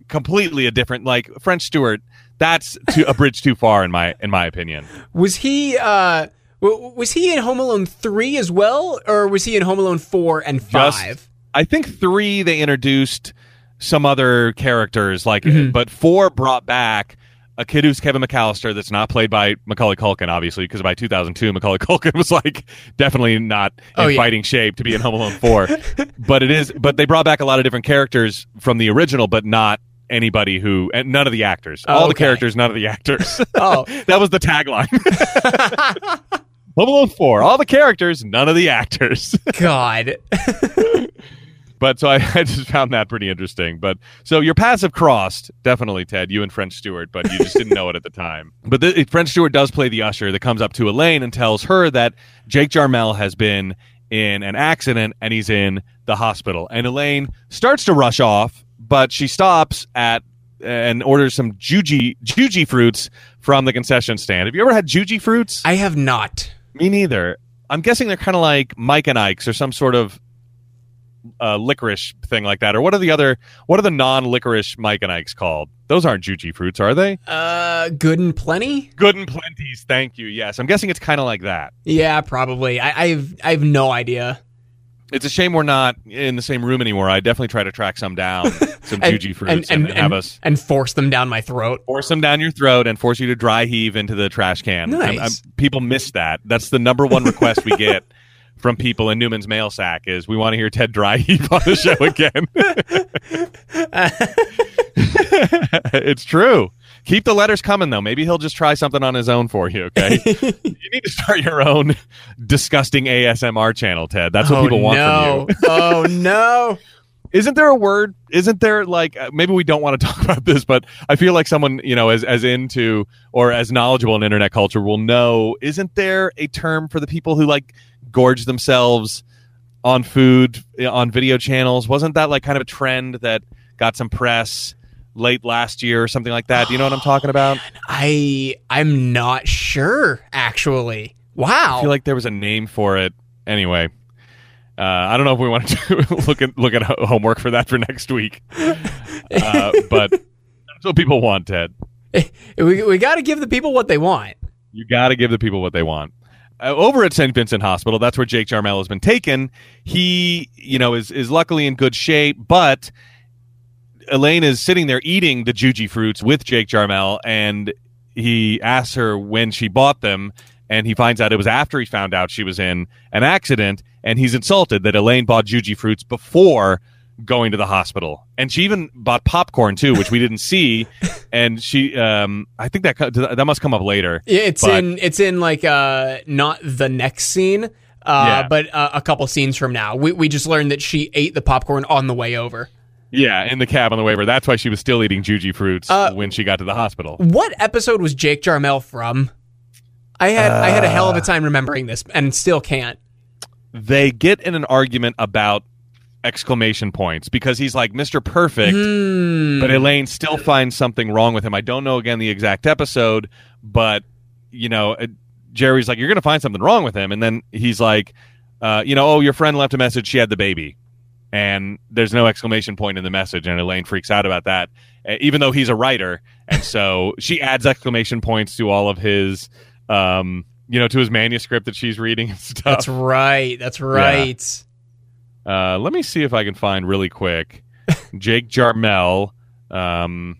completely a different, like French Stewart. That's too, a bridge too far in my in my opinion. Was he uh w- was he in Home Alone 3 as well or was he in Home Alone 4 and 5? Just- I think three they introduced some other characters, like Mm-hmm. but four brought back a kid who's Kevin McAllister that's not played by Macaulay Culkin, obviously, because by 2002 Macaulay Culkin was like definitely not oh, in Oh, yeah. fighting shape to be in Home Alone four. but it is, but they brought back a lot of different characters from the original, but not anybody who and none of the actors, Oh, all the characters, none of the actors. Oh. that was the tagline. Home Alone four, all the characters, none of the actors. God. But so I, I just found that pretty interesting. But so your paths have crossed, definitely, Ted, you and French Stewart, but you just didn't know it at the time. But the, French Stewart does play the usher that comes up to Elaine and tells her that Jake Jarmel has been in an accident and he's in the hospital. And Elaine starts to rush off, but she stops at and orders some juji juji fruits from the concession stand. Have you ever had juji fruits? I have not. Me neither. I'm guessing they're kind of like Mike and Ike's or some sort of uh, licorice thing like that. Or what are the other? What are the non-licorice Mike and Ike's called? Those aren't juji fruits, are they? Uh, good and plenty. Good and plenties. Thank you. Yes, I'm guessing it's kind of like that. Yeah, probably. I, I've I have no idea. It's a shame we're not in the same room anymore. I definitely try to track some down, some And- juji fruits, and, and, have and- us and force them down my throat. force them down your throat and force you to dry heave into the trash can. Nice. I'm- I'm- people miss that. That's the number one request we get from people in Newman's mail sack is we want to hear Ted dry heave on the show again. it's true. Keep the letters coming though. Maybe he'll just try something on his own for you. Okay, you need to start your own disgusting ASMR channel, Ted. That's what oh, people want no. from you. oh no. Isn't there a word? Isn't there like uh, maybe we don't want to talk about this, but I feel like someone you know as as into or as knowledgeable in internet culture will know. Isn't there a term for the people who like gorge themselves on food on video channels? Wasn't that like kind of a trend that got some press late last year or something like that? Do you know what I'm talking about? I I'm not sure actually. Wow. I feel like there was a name for it. Anyway, uh, I don't know if we want to look at look at homework for that for next week, uh, but that's what people want, Ted. we we got to give the people what they want. You got to give the people what they want. Uh, over at St. Vincent Hospital, that's where Jake Jarmel has been taken. He, you know, is is luckily in good shape, but Elaine is sitting there eating the Juji fruits with Jake Jarmel, and he asks her when she bought them, and he finds out it was after he found out she was in an accident, and he's insulted that Elaine bought Juji fruits before going to the hospital, and she even bought popcorn too, which we didn't see, and she, um, I think that that must come up later. It's But- in it's in like uh not the next scene, uh Yeah. but uh, a couple scenes from now. We we just learned that she ate the popcorn on the way over. Yeah, in the cab on the way over. That's why she was still eating Juji fruits Uh, when she got to the hospital. What episode was Jake Jarmel from? I had I had a hell of Uh. a time remembering this and still can't. They get in an argument about exclamation points because he's like Mr. Perfect, Hmm. but Elaine still finds something wrong with him. I don't know again the exact episode, but you know, uh, Jerry's like, "You're going to find something wrong with him," and then he's like, uh, "You know, oh, your friend left a message. She had the baby." And there's no exclamation point in the message, and Elaine freaks out about that, even though he's a writer, and so she adds exclamation points to all of his, um, you know, to his manuscript that she's reading and stuff. That's right. That's right. Uh, let me see if I can find really quick. Jake Jarmel. Um,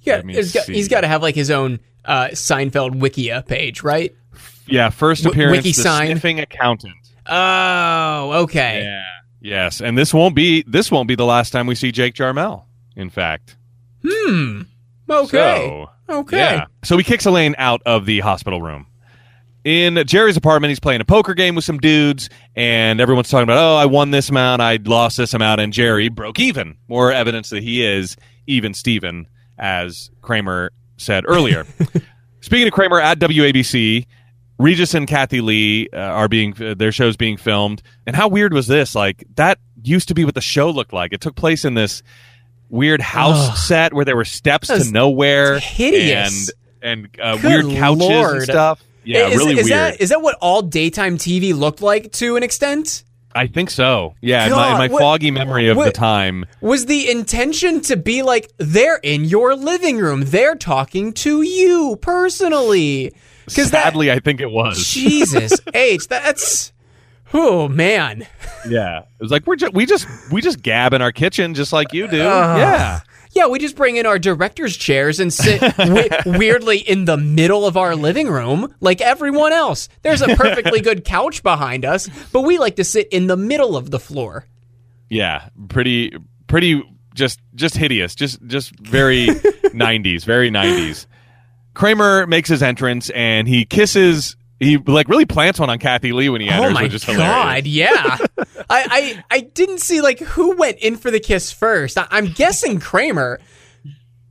Yeah, he's got, he's got to have like his own uh, Seinfeld Wikia page, right? yeah, first appearance, wiki the sign. sniffing accountant. Oh, okay. Yeah. Yes, and this won't be this won't be the last time we see Jake Jarmel. In fact. Hmm. Okay. So, okay. Yeah. So he kicks Elaine out of the hospital room. In Jerry's apartment, he's playing a poker game with some dudes, and everyone's talking about, oh, I won this amount, I lost this amount, and Jerry broke even. More evidence that he is even Steven, as Kramer said earlier. Speaking of Kramer at WABC, Regis and Kathie Lee uh, are being uh, their show's being filmed, and how weird was this? Like that used to be what the show looked like. It took place in this weird house Ugh. set where there were steps to nowhere, hideous. and and uh, weird couches Lord. and stuff. Yeah, is, really is weird. That, is that what all daytime TV looked like to an extent? I think so. Yeah, in my, my what- foggy memory of the time. Was the intention to be like they're in your living room, they're talking to you personally? Because that Sadly, I think it was. Jesus H, that's oh man. yeah, it was like we're just we just we just gab in our kitchen just like you do. Ugh. yeah. Yeah, we just bring in our director's chairs and sit we- weirdly in the middle of our living room like everyone else. There's a perfectly good couch behind us, but we like to sit in the middle of the floor. Yeah, pretty, pretty, just, just hideous, just, just very '90s, very '90s. Kramer makes his entrance and he kisses. He like really plants one on Kathie Lee when he oh enters, oh my which is god, hilarious. yeah. I, I I didn't see like who went in for the kiss first. I, I'm guessing Kramer.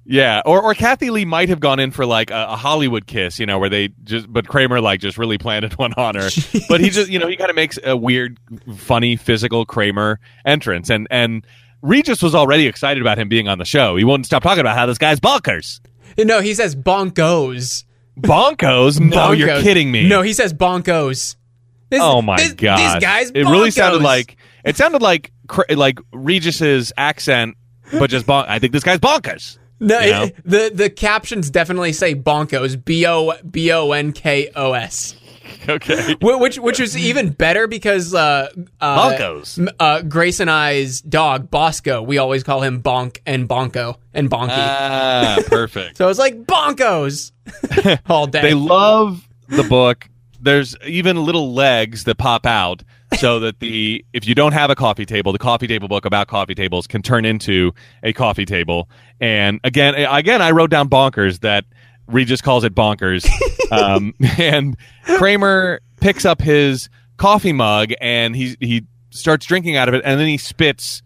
Yeah, or or Kathie Lee might have gone in for like a, a Hollywood kiss, you know, where they just, but Kramer like just really planted one on her. But he just, you know, he kind of makes a weird, funny, physical Kramer entrance, and and Regis was already excited about him being on the show. He wouldn't stop talking about how this guy's bonkers. No, he says bonkos. Bonkos? No, you're kidding me. No, he says bonkos. This, Oh my this, god! This guy's it really sounded like it sounded like like Regis's accent, but just bon- I think this guy's bonkers. no. you know? it- the the captions definitely say bonkos. B o b o n k o s. Okay, Which which is even better because uh, uh, Bonkos. Uh, Grace and I's dog Bosco, we always call him Bonk and Bonko and Bonky. ah, perfect. so it's like bonkos all day. They love the book. There's even little legs that pop out so that the if you don't have a coffee table, the coffee table book about coffee tables can turn into a coffee table. And again, again, I wrote down bonkers that Regis calls it bonkers. um, and Kramer picks up his coffee mug and he he starts drinking out of it, and then he spits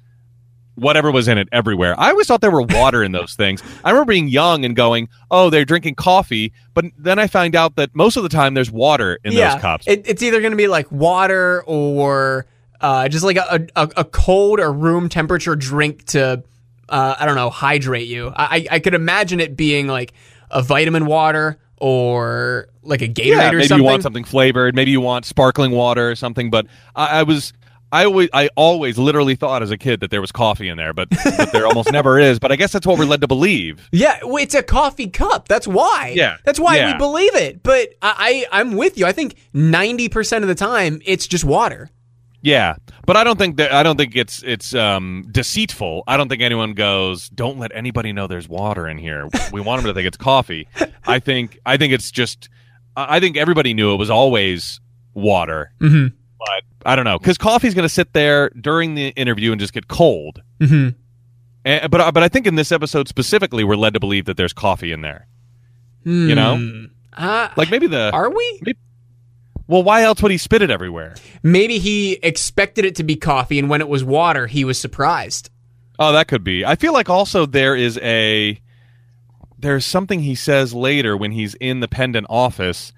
whatever was in it everywhere. I always thought there were water in those things. I remember being young and going, "Oh, they're drinking coffee," but then I find out that most of the time there's water in yeah, those cups. It, it's either going to be like water or uh, just like a, a, a cold or room temperature drink to, uh, I don't know, hydrate you. I, I I could imagine it being like a vitamin water or like a Gatorade yeah, or maybe something. you want something flavored. Maybe you want sparkling water or something. But I, I was. I always, I always, literally thought as a kid that there was coffee in there, but, but there almost never is. But I guess that's what we're led to believe. Yeah, it's a coffee cup. That's why. Yeah, that's why yeah. we believe it. But I, I, I'm with you. I think ninety percent of the time it's just water. Yeah, but I don't think that I don't think it's it's um, deceitful. I don't think anyone goes, "Don't let anybody know there's water in here." We want them to think it's coffee. I think I think it's just. I think everybody knew it was always water, Mm-hmm. but I don't know because coffee's going to sit there during the interview and just get cold. Mm-hmm. And, but but I think in this episode specifically, we're led to believe that there's coffee in there. You know? uh, Like maybe the are we? Well, why else would he spit it everywhere? Maybe he expected it to be coffee, and when it was water, he was surprised. Oh, that could be. I feel like also there is a there's something he says later when he's in the pendant office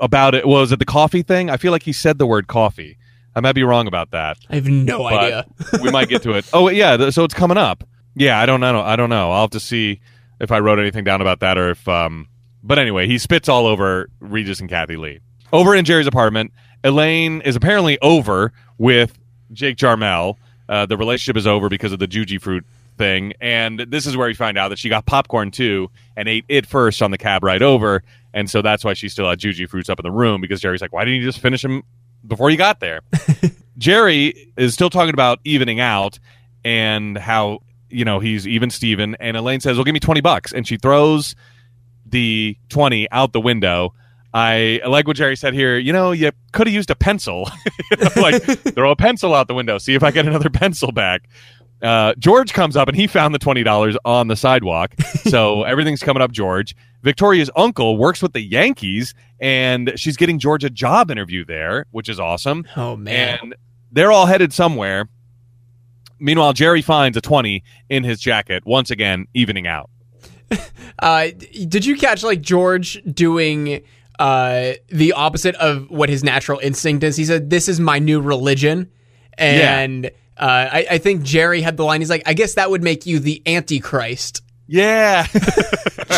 about it. Was it the coffee thing? I feel like he said the word coffee. I might be wrong about that, I have no idea. we might get to it. Oh, yeah. th- So it's coming up. Yeah, I don't know. I don't know. I'll have to see if I wrote anything down about that or if. um But anyway, he spits all over Regis and Kathie Lee. Over in Jerry's apartment, Elaine is apparently over with Jake Jarmel. Uh, the relationship is over because of the Juji fruit thing, and this is where we find out that she got popcorn too and ate it first on the cab ride over, and so that's why she still had Juji fruits up in the room because Jerry's like, "Why didn't you just finish them before you got there?" Jerry is still talking about evening out and how you know he's even Steven and Elaine says, "Well, give me twenty bucks," and she throws the twenty out the window. I like what Jerry said here. You know, you could have used a pencil. You know, like throw a pencil out the window, see if I get another pencil back. Uh, George comes up and he found the twenty dollars on the sidewalk, so everything's coming up. George, Victoria's uncle works with the Yankees, and she's getting George a job interview there, which is awesome oh man, and they're all headed somewhere. Meanwhile, Jerry finds a 20 in his jacket, once again, evening out. uh, did you catch like George doing uh, the opposite of what his natural instinct is? He said, "This is my new religion," and uh, I, I think Jerry had the line. He's like, "I guess that would make you the Antichrist." Yeah.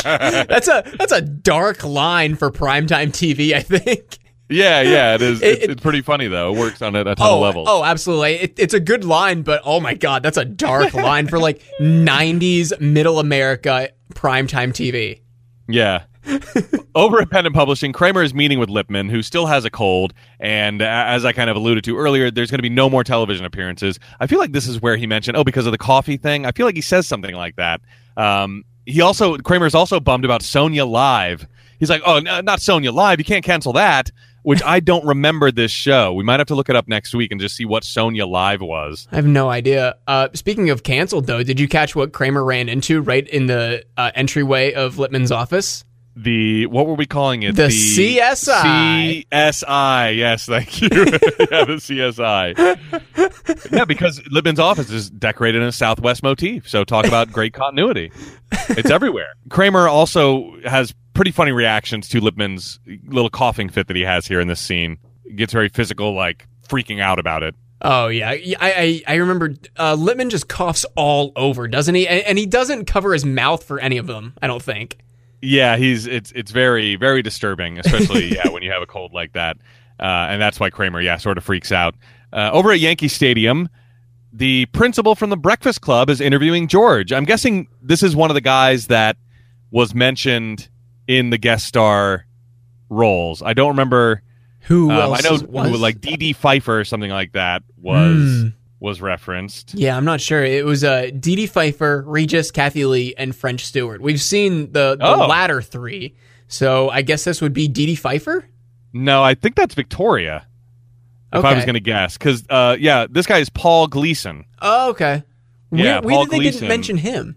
That's a that's a dark line for primetime TV. I think. yeah, yeah, it is. It- It's, it- it's pretty funny, though. It works on a, a ton Oh, of levels. oh, absolutely. It, it's a good line, but oh my god, that's a dark line for like '90s Middle America primetime TV. Yeah. Over at Pendant Publishing, Kramer is meeting with Lippman, who still has a cold. And as I kind of alluded to earlier, there's going to be no more television appearances. I feel like this is where he mentioned, oh, because of the coffee thing. I feel like he says something like that. Um, he also, Kramer's also bummed about Sonia Live. He's like, oh, no, not Sonia Live. You can't cancel that, which I don't remember this show. We might have to look it up next week and just see what Sonia Live was. I have no idea. Uh, speaking of canceled, though, did you catch what Kramer ran into right in the uh, entryway of Lippman's office? The what were we calling it? The CSI. CSI. Yes, thank you. yeah, the CSI. yeah, because Lippman's office is decorated in a Southwest motif. So talk about great continuity. It's everywhere. Kramer also has pretty funny reactions to Lippman's little coughing fit that he has here in this scene. Gets very physical, like freaking out about it. Oh yeah, I I, I remember uh, Lippman just coughs all over, doesn't he? And, and he doesn't cover his mouth for any of them. I don't think. Yeah, he's it's it's very very disturbing, especially yeah when you have a cold like that, uh, and that's why Kramer yeah sort of freaks out. Uh, over at Yankee Stadium, the principal from the Breakfast Club is interviewing George. I'm guessing this is one of the guys that was mentioned in the guest star roles. I don't remember Who Um, I know was? who, like Dedee Pfeiffer or something like that was Hmm. Was referenced. Yeah, I'm not sure. It was uh, Dedee Pfeiffer, Regis, Kathie Lee, and French Stewart. We've seen the, the Oh. latter three, so I guess this would be Dedee Pfeiffer. No, I think that's Victoria. If I was going to guess, because uh, yeah, this guy is Paul Gleason. Oh, okay. Weird, Yeah, weird Paul that they Gleason. didn't mention him.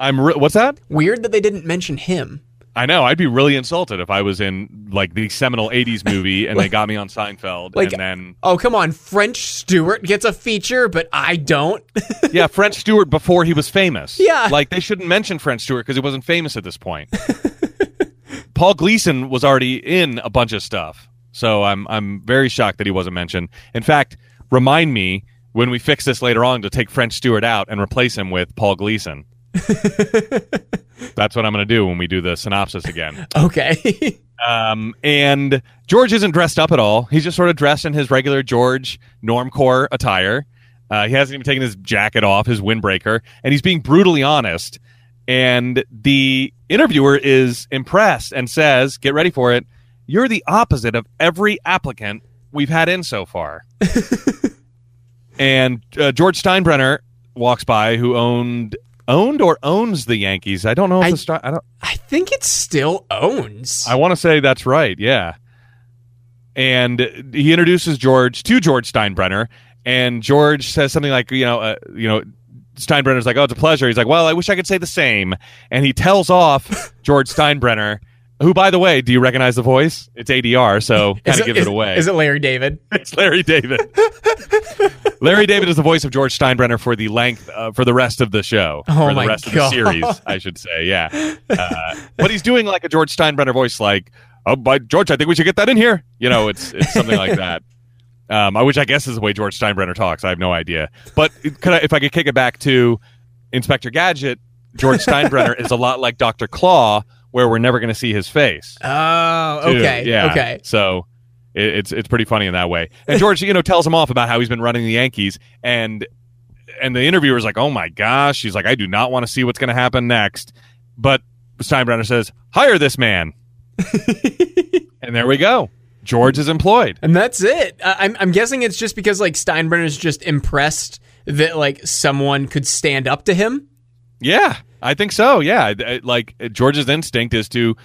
I'm re- what's that? Weird that they didn't mention him. I know. I'd be really insulted if I was in like the seminal '80s movie and they got me on Seinfeld, Like- and then Oh, come on. French Stewart gets a feature, but I don't. yeah, French Stewart before he was famous. Yeah. like they shouldn't mention French Stewart because he wasn't famous at this point. Paul Gleason was already in a bunch of stuff, so I'm I'm very shocked that he wasn't mentioned. In fact, remind me when we fix this later on to take French Stewart out and replace him with Paul Gleason. That's what I'm going to do when we do the synopsis again. okay. Um, and George isn't dressed up at all. He's just sort of dressed in his regular George normcore attire. Uh, he hasn't even taken his jacket off, his windbreaker, and he's being brutally honest. And the interviewer is impressed and says, "Get ready for it. You're the opposite of every applicant we've had in so far." and uh, George Steinbrenner walks by, who owned owned or owns the Yankees. I don't know if I- the Stein- I don't. I think it still owns. I want to say that's right. Yeah. And he introduces George to George Steinbrenner, and George says something like, you know, uh, you know, Steinbrenner's like, "Oh, it's a pleasure." He's like, "Well, I wish I could say the same." And he tells off George Steinbrenner, who, by the way, do you recognize the voice? It's ADR, so kind of gives is it away. Is it Larry David? It's Larry David. Larry David is the voice of George Steinbrenner for the length uh, for the rest of the show, Oh for the rest of the series, I should say. Yeah, uh, but he's doing like a George Steinbrenner voice, like, "Oh, by George, I think we should get that in here." You know, it's it's something like that. Um, I- which I guess is the way George Steinbrenner talks. I have no idea, but could I, if I could kick it back to Inspector Gadget, George Steinbrenner is a lot like Doctor Claw, where we're never going to see his face Oh, too. okay. Yeah. Okay. So it, it's it's pretty funny in that way. And George, you know, tells him off about how he's been running the Yankees, and and the interviewer's like, "Oh my gosh," she's like, "I do not want to see what's going to happen next." But Steinbrenner says, "Hire this man," and there we go. George is employed. And that's it. I- I'm, I'm guessing it's just because like Steinbrenner's just impressed that like someone could stand up to him. Yeah, I think so. Yeah, Uh, like uh, George's instinct is to.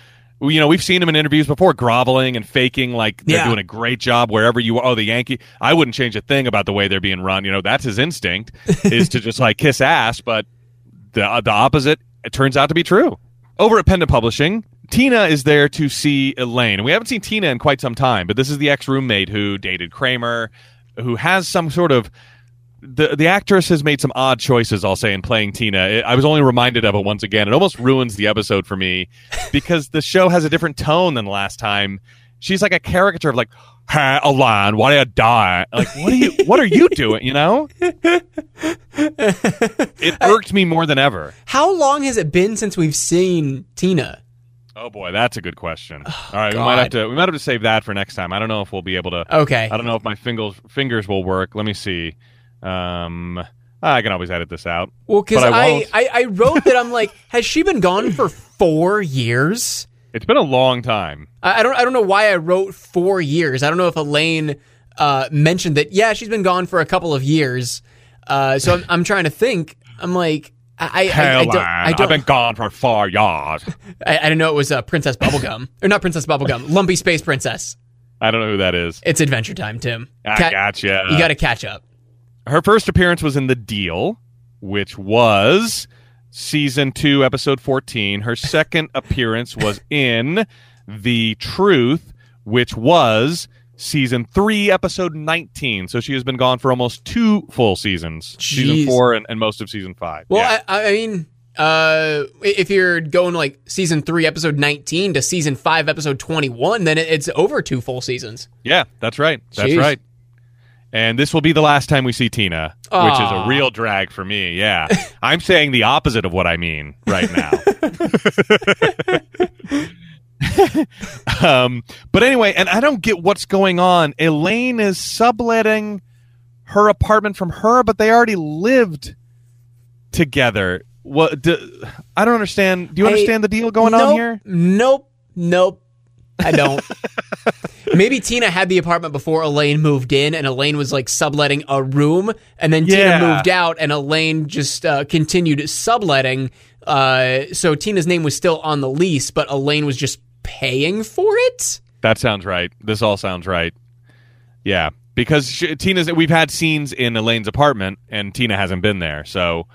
You know, we've seen him in interviews before, groveling and faking like they're Yeah. doing a great job wherever you are. Oh, the Yankee. I wouldn't change a thing about the way they're being run. You know, that's his instinct is to just like kiss ass. But the the opposite it turns out to be true. Over at Pendant Publishing, Tina is there to see Elaine. And we haven't seen Tina in quite some time, but this is the ex roommate who dated Kramer, who has some sort of the the actress has made some odd choices. I'll say in playing Tina. It, I was only reminded of it once again. It almost ruins the episode for me because the show has a different tone than last time. She's like a caricature of like, "Hey, why did I die? Like, what are you? What are you doing? You know? It irked me more than ever. How long has it been since we've seen Tina? Oh boy, that's a good question. Oh, All right, we might have to we might have to save that for next time. I don't know if we'll be able to. Okay. I don't know if my fingers fingers will work. Let me see. Um, I can always edit this out. Well, because I I. I, I wrote that I'm like, has she been gone for four years? It's been a long time. I, I don't I don't know why I wrote four years. I don't know if Elaine uh, mentioned that. Yeah, she's been gone for a couple of years. Uh, so I'm, I'm trying to think. I'm like, I, I, I, I don't, I I've don't, been gone for four years. I, I didn't know it was uh, Princess Bubblegum or not Princess Bubblegum, Lumpy Space Princess. I don't know who that is. It's Adventure Time, Tim. I Ca- gotcha. You got to catch up. Her first appearance was in The Deal, which was season two, episode 14. Her second appearance was in The Truth, which was season three, episode 19. So she has been gone for almost two full seasons season four and, and most of season five. Well, Yeah. I, I mean, uh, if you're going like season three, episode 19 to season five, episode 21, then it's over two full seasons. Yeah, that's right. That's Jeez. right. And this will be the last time we see Tina, which is a real drag for me. Yeah. I'm saying the opposite of what I mean right now. um, but anyway, and I don't get what's going on. Elaine is subletting her apartment from her, but they already lived together. What? Do, I don't understand. Do you I- understand the deal going on here? Nope. Nope. I don't. Maybe Tina had the apartment before Elaine moved in, and Elaine was like subletting a room, and then Yeah. Tina moved out, and Elaine just uh, continued subletting. Uh, so Tina's name was still on the lease, but Elaine was just paying for it. That sounds right. This all sounds right. Yeah, because she, Tina's. We've had scenes in Elaine's apartment, and Tina hasn't been there. So,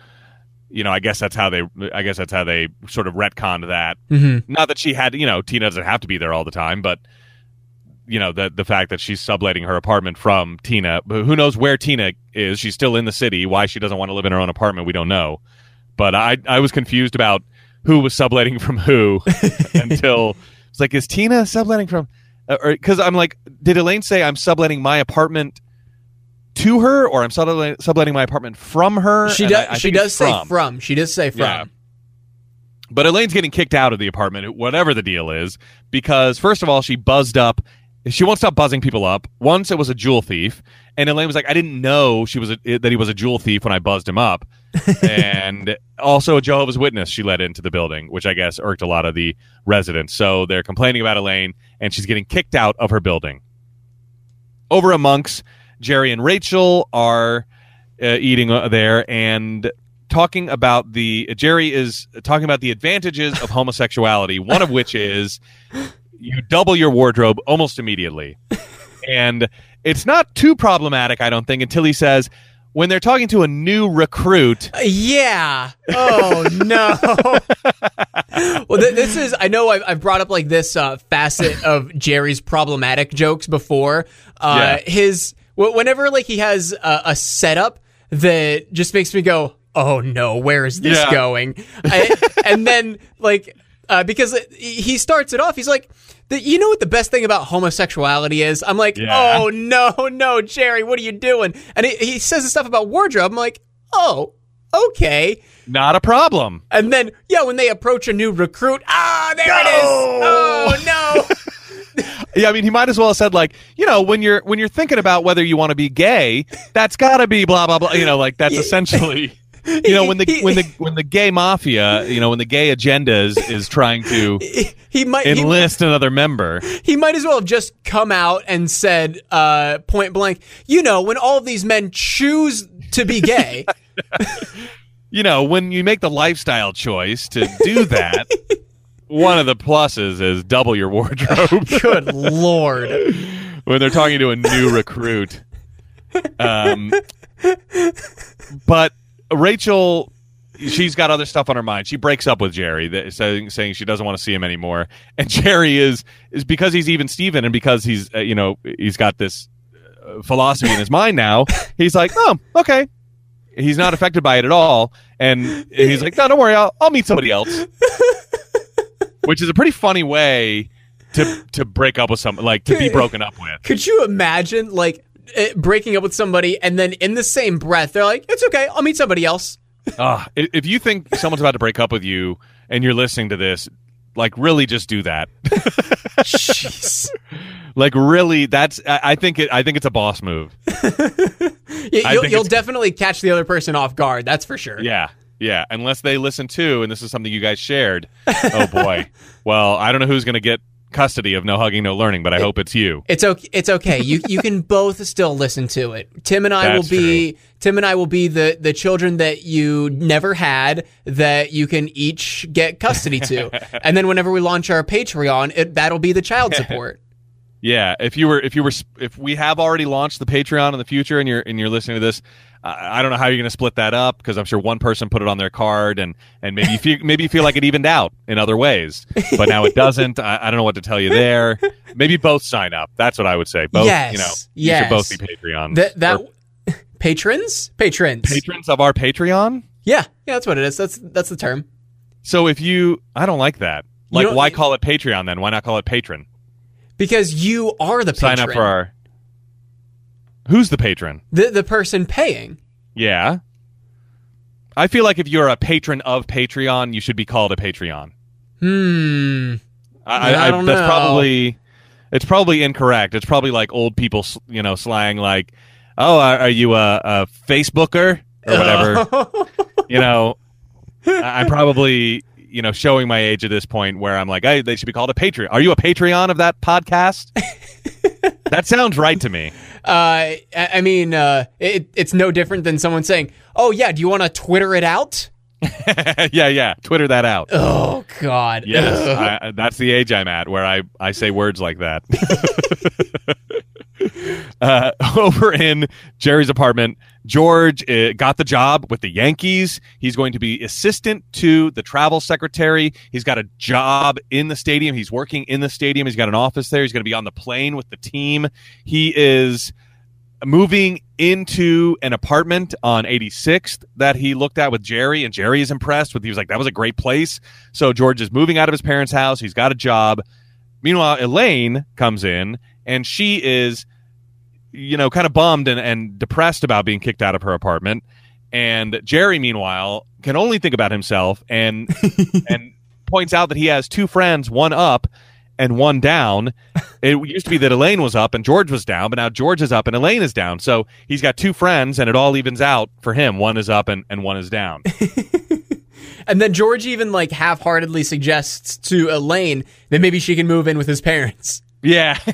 you know, I guess that's how they. I guess that's how they sort of retconned that. Mm-hmm. Not that she had. You know, Tina doesn't have to be there all the time, but you know, the the fact that she's subletting her apartment from Tina. but Who knows where Tina is? She's still in the city. Why she doesn't want to live in her own apartment, we don't know. But I I was confused about who was subletting from who until it's like, is Tina subletting from? uh, Or because I'm like, did Elaine say I'm subletting my apartment to her, or I'm subletting, subletting my apartment from her? She does. I- I she does say from. from. She does say from. Yeah. But Elaine's getting kicked out of the apartment, whatever the deal is, because first of all, she buzzed up. She won't stop buzzing people up. Once it was a jewel thief, and Elaine was like, "I didn't know she was a, that he was a jewel thief when I buzzed him up." and also a Jehovah's Witness she let into the building, which I guess irked a lot of the residents. So they're complaining about Elaine, and she's getting kicked out of her building. Over at Monk's, Jerry and Rachel are uh, eating uh, there and talking about the Jerry is talking about the advantages of homosexuality, one of which is you double your wardrobe almost immediately. and it's not too problematic, I don't think, until he says when they're talking to a new recruit, Uh, Yeah. Oh no. well, th- this is. I know I've, I've brought up like this uh, facet of Jerry's problematic jokes before. Uh, Yeah. His whenever like he has a, a setup that just makes me go, "Oh no, where is this Yeah. going?" I, and then like uh, because he starts it off, he's like. The, you know what the best thing about homosexuality is? I'm like, Yeah. oh no, no, Jerry, what are you doing? And he, he says this stuff about wardrobe. I'm like, oh, okay. not a problem. And then, yeah, when they approach a new recruit, ah, there it is. Oh no. Yeah, I mean, he might as well have said like, you know, when you're when you're thinking about whether you want to be gay, that's got to be blah blah blah. You know, like that's essentially, you know, when the when the when the gay mafia, you know, when the gay agenda is is trying to he might he, enlist another member. he might as well have just come out and said uh, point blank, you know, when all of these men choose to be gay. You know, when you make the lifestyle choice to do that, one of the pluses is double your wardrobe. Good lord. when they're talking to a new recruit. Um, but Rachel, she's got other stuff on her mind. She breaks up with Jerry, that, saying, saying she doesn't want to see him anymore. And Jerry is is because he's even Steven and because he's uh, you know he's got this uh, philosophy in his mind now. He's like, oh, okay. He's not affected by it at all, and he's like, no, don't worry, I'll, I'll meet somebody else. Which is a pretty funny way to to break up with someone, like to be broken up with. Could you imagine like breaking up with somebody and then in the same breath they're like, "It's okay, I'll meet somebody else." Uh, if you think someone's about to break up with you and you're listening to this, like really just do that. Jeez. like really, that's I, I think it. I think it's a boss move. You, you'll definitely catch the other person off guard. That's for sure. Yeah, yeah. Unless they listen too, and this is something you guys shared. Oh boy. well, I don't know who's going to get custody of no hugging, no learning, but I hope it's you. It's okay. It's okay. You you can both still listen to it. Tim and I That's will be Tim and I will be the the children that you never had that you can each get custody to. and then whenever we launch our Patreon, it, that'll be the child support. Yeah, if you were, if you were, if we have already launched the Patreon in the future, and you're and you're listening to this, uh, I don't know how you're going to split that up because I'm sure one person put it on their card, and and maybe you feel maybe you feel like it evened out in other ways, but now it doesn't. I, I don't know what to tell you there. Maybe both sign up. That's what I would say. Both, Yes, you know, you yes. should both be Patreon. That that Or patrons patrons. patrons of our Patreon. yeah, yeah, that's what it is. That's that's the term. So if you, I don't like that. Like, why call it Patreon then? Why not call it patron? Because you are the patron. Sign up for our. Who's the patron? The the person paying. Yeah. I feel like if you're a patron of Patreon, you should be called a Patreon. Hmm. I, I don't that's know. probably it's probably incorrect. It's probably like old people, you know, slang like, "Oh, are, are you a, a Facebooker or whatever?" you know, I- I'm probably you know showing my age at this point where I'm like, "Hey, they should be called a Patreon." Are you a Patreon of that podcast? that sounds right to me. Uh, I mean, uh, it, it's no different than someone saying, "Oh yeah, do you want to Twitter it out?" yeah, yeah. Twitter that out. Oh God. Yes, I, that's the age I'm at where I, I say words like that. uh, over in Jerry's apartment, George uh, got the job with the Yankees. He's going to be assistant to the travel secretary. He's got a job in the stadium. He's working in the stadium. He's got an office there. He's going to be on the plane with the team. He is moving into an apartment on 86th that he looked at with Jerry, and Jerry is impressed with. He was like, "That was a great place." So George is moving out of his parents' house. He's got a job. Meanwhile, Elaine comes in, and she is, you know, kind of bummed and, and depressed about being kicked out of her apartment. And Jerry, meanwhile, can only think about himself and and points out that he has two friends, one up and one down. It used to be that Elaine was up and George was down, but now George is up and Elaine is down. So he's got two friends, and it all evens out for him. One is up and, and one is down. And then George even like half-heartedly suggests to Elaine that maybe she can move in with his parents. Yeah.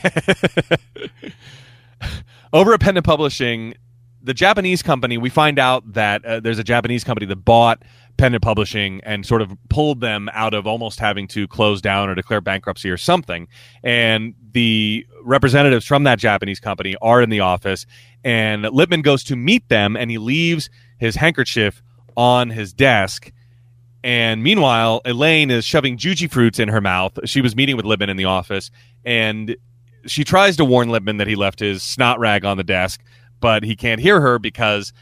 Over at Pendant Publishing, the Japanese company, we find out that uh, there's a Japanese company that bought Pendant Publishing and sort of pulled them out of almost having to close down or declare bankruptcy or something. And the representatives from that Japanese company are in the office, and Lippman goes to meet them, and he leaves his handkerchief on his desk. And meanwhile, Elaine is shoving juji fruits in her mouth. She was meeting with Lippman in the office, and she tries to warn Lippman that he left his snot rag on the desk, but he can't hear her because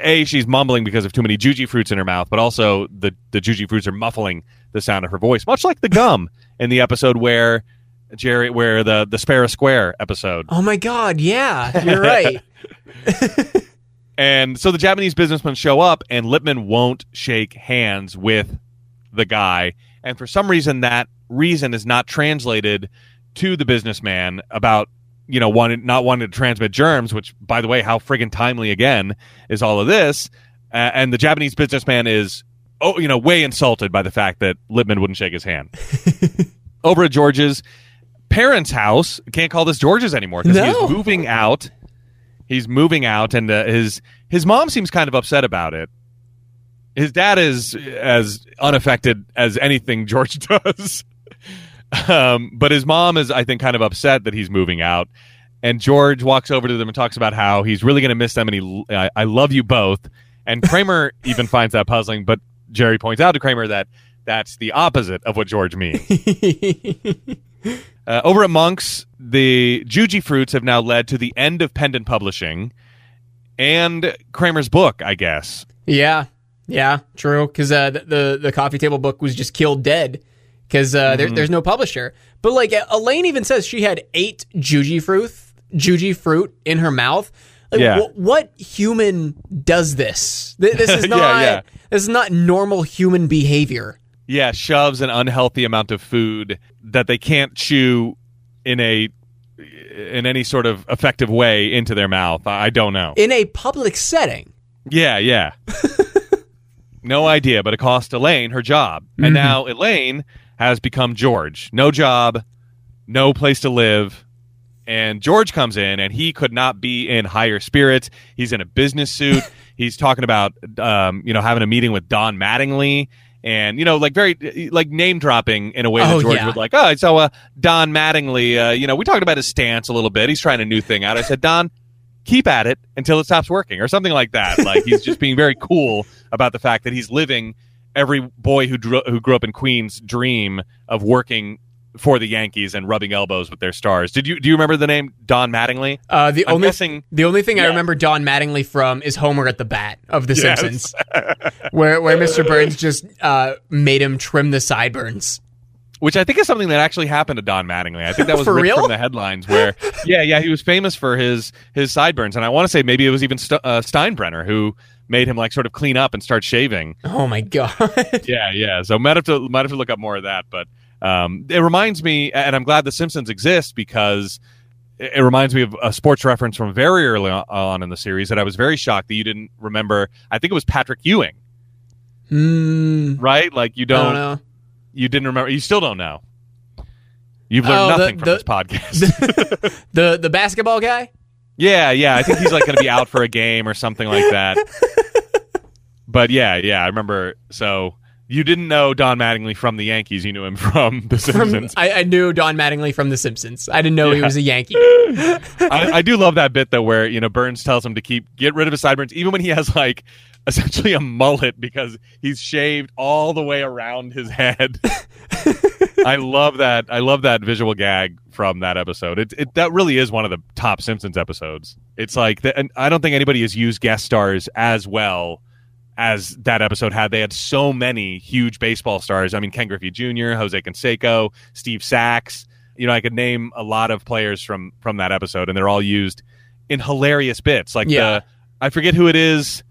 a she's mumbling because of too many juji fruits in her mouth, but also the the juji fruits are muffling the sound of her voice, much like the gum in the episode where Jerry, where the the Sparrow Square episode. Oh my God! Yeah, you're right. And so the Japanese businessmen show up, and Lippman won't shake hands with the guy. And for some reason, that reason is not translated to the businessman about you know wanting not wanting to transmit germs. Which, by the way, how friggin' timely again is all of this. Uh, and the Japanese businessman is oh you know way insulted by the fact that Lippman wouldn't shake his hand. Over at George's parents' house, can't call this George's anymore because No. he's moving out he's moving out and uh, his his mom seems kind of upset about it his dad is as unaffected as anything george does um, but his mom is i think kind of upset that he's moving out. And george walks over to them and talks about how he's really going to miss them and he I, I love you both. And kramer even finds that puzzling but jerry points out to kramer that that's the opposite of what george means. Uh, over at Monks, the Juji fruits have now led to the end of Pendant Publishing and Kramer's book, I guess. yeah, yeah, true. Because uh, the, the the coffee table book was just killed dead because uh, there, there's no publisher. But like Elaine even says she had eight juji fruit juji fruit in her mouth. Like, Yeah. wh- what human does this? Th- This is not. yeah. This is not normal human behavior. Yeah, shoves an unhealthy amount of food that they can't chew in a in any sort of effective way into their mouth. I I don't know. in a public setting. Yeah, yeah. no idea, but it cost Elaine her job. And now Elaine has become George. No job, no place to live. And George comes in and he could not be in higher spirits. He's in a business suit. He's talking about um, you know, having a meeting with Don Mattingly and you know, like very like name dropping in a way that Oh, George yeah. would like. Oh, so uh, Don Mattingly, uh, you know, we talked about his stance a little bit. He's trying a new thing out. I said, Don, keep at it until it stops working or something like that like he's just being very cool about the fact that he's living every boy who drew, who grew up in Queens dream of working for the Yankees and rubbing elbows with their stars. Did you do you remember the name Don Mattingly? Uh, the I'm only guessing- the only thing I remember Don Mattingly from is Homer at the bat of The Yes. Simpsons, where where Mr. Burns just uh, made him trim the sideburns. which I think is something that actually happened to Don Mattingly. I think that was ripped real? from the headlines. Where, yeah, yeah, he was famous for his his sideburns, and I want to say maybe it was even St- uh, Steinbrenner who made him like sort of clean up and start shaving. Oh my god. Yeah, yeah. So might have to might have to look up more of that, but um, it reminds me, and I'm glad The Simpsons exists because it, reminds me of a sports reference from very early on- in the series that I was very shocked that you didn't remember. I think it was Patrick Ewing, Hmm. right? Like you don't don't, know. you didn't remember. You still don't know. You've learned Oh, the- nothing from the- this podcast. The the basketball guy? Yeah, yeah. I think he's like going to be out for a game or something like that. But yeah, yeah. I remember. So you didn't know Don Mattingly from the Yankees. You knew him from The From, Simpsons. I, I knew Don Mattingly from The Simpsons. I didn't know he was a Yankee. I, I do love that bit though, where you know Burns tells him to keep get rid of his sideburns, even when he has like essentially a mullet because he's shaved all the way around his head. I love that. I love that visual gag from that episode. It, it that really is one of the top Simpsons episodes. It's like, the, and I don't think anybody has used guest stars as well as that episode had. They had so many huge baseball stars. I mean, Ken Griffey Jr., Jose Canseco, Steve Sax. You know, I could name a lot of players from from that episode, and they're all used in hilarious bits. Like Yeah. the I forget who it is,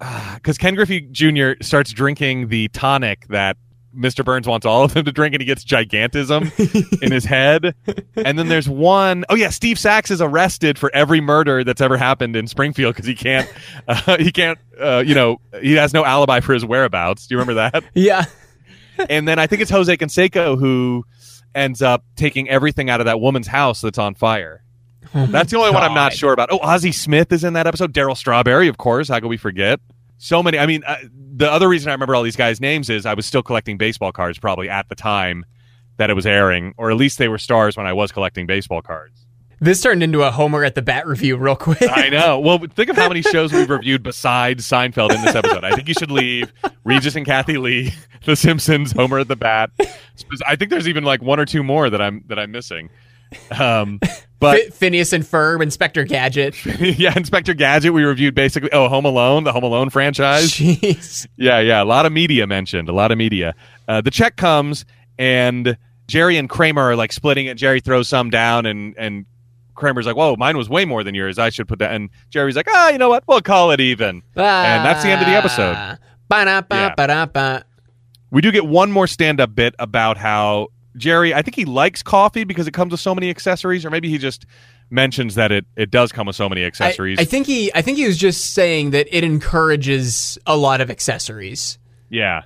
because Ken Griffey Jr. starts drinking the tonic that Mr. Burns wants all of them to drink, and he gets gigantism in his head. And then there's one oh yeah, Steve Sax is arrested for every murder that's ever happened in Springfield because he can't, uh, he can't, uh, you know, he has no alibi for his whereabouts. Do you remember that? yeah. and then I think it's Jose Canseco who ends up taking everything out of that woman's house that's on fire. That's the only one I'm not sure about. Oh, Ozzie Smith is in that episode. Darryl Strawberry, of course. How could we forget? So many. I mean, uh, the other reason I remember all these guys' names is I was still collecting baseball cards probably at the time that it was airing, or at least they were stars when I was collecting baseball cards. This turned into a Homer at the bat review real quick. I know. Well, think of how many shows we've reviewed besides Seinfeld in this episode. I think you should leave Regis and Kathie Lee, The Simpsons, Homer at the Bat. I think there's even like one or two more that I'm that I'm missing. Um, but Phineas and Ferb, Inspector Gadget. yeah, Inspector Gadget. We reviewed basically. Oh, Home Alone, the Home Alone franchise. Jeez. Yeah, yeah. A lot of media mentioned. A lot of media. Uh, the check comes, and Jerry and Kramer are like splitting it. Jerry throws some down, and and Kramer's like, "Whoa, mine was way more than yours. I should put that." And Jerry's like, "Ah, you know what? We'll call it even." And that's the end of the episode. Ba-da-ba, Yeah. ba-da-ba. We do get one more stand-up bit about how Jerry. I think he likes coffee because it comes with so many accessories, or maybe he just mentions that it it does come with so many I, accessories. I think he I think he was just saying that it encourages a lot of accessories. Yeah.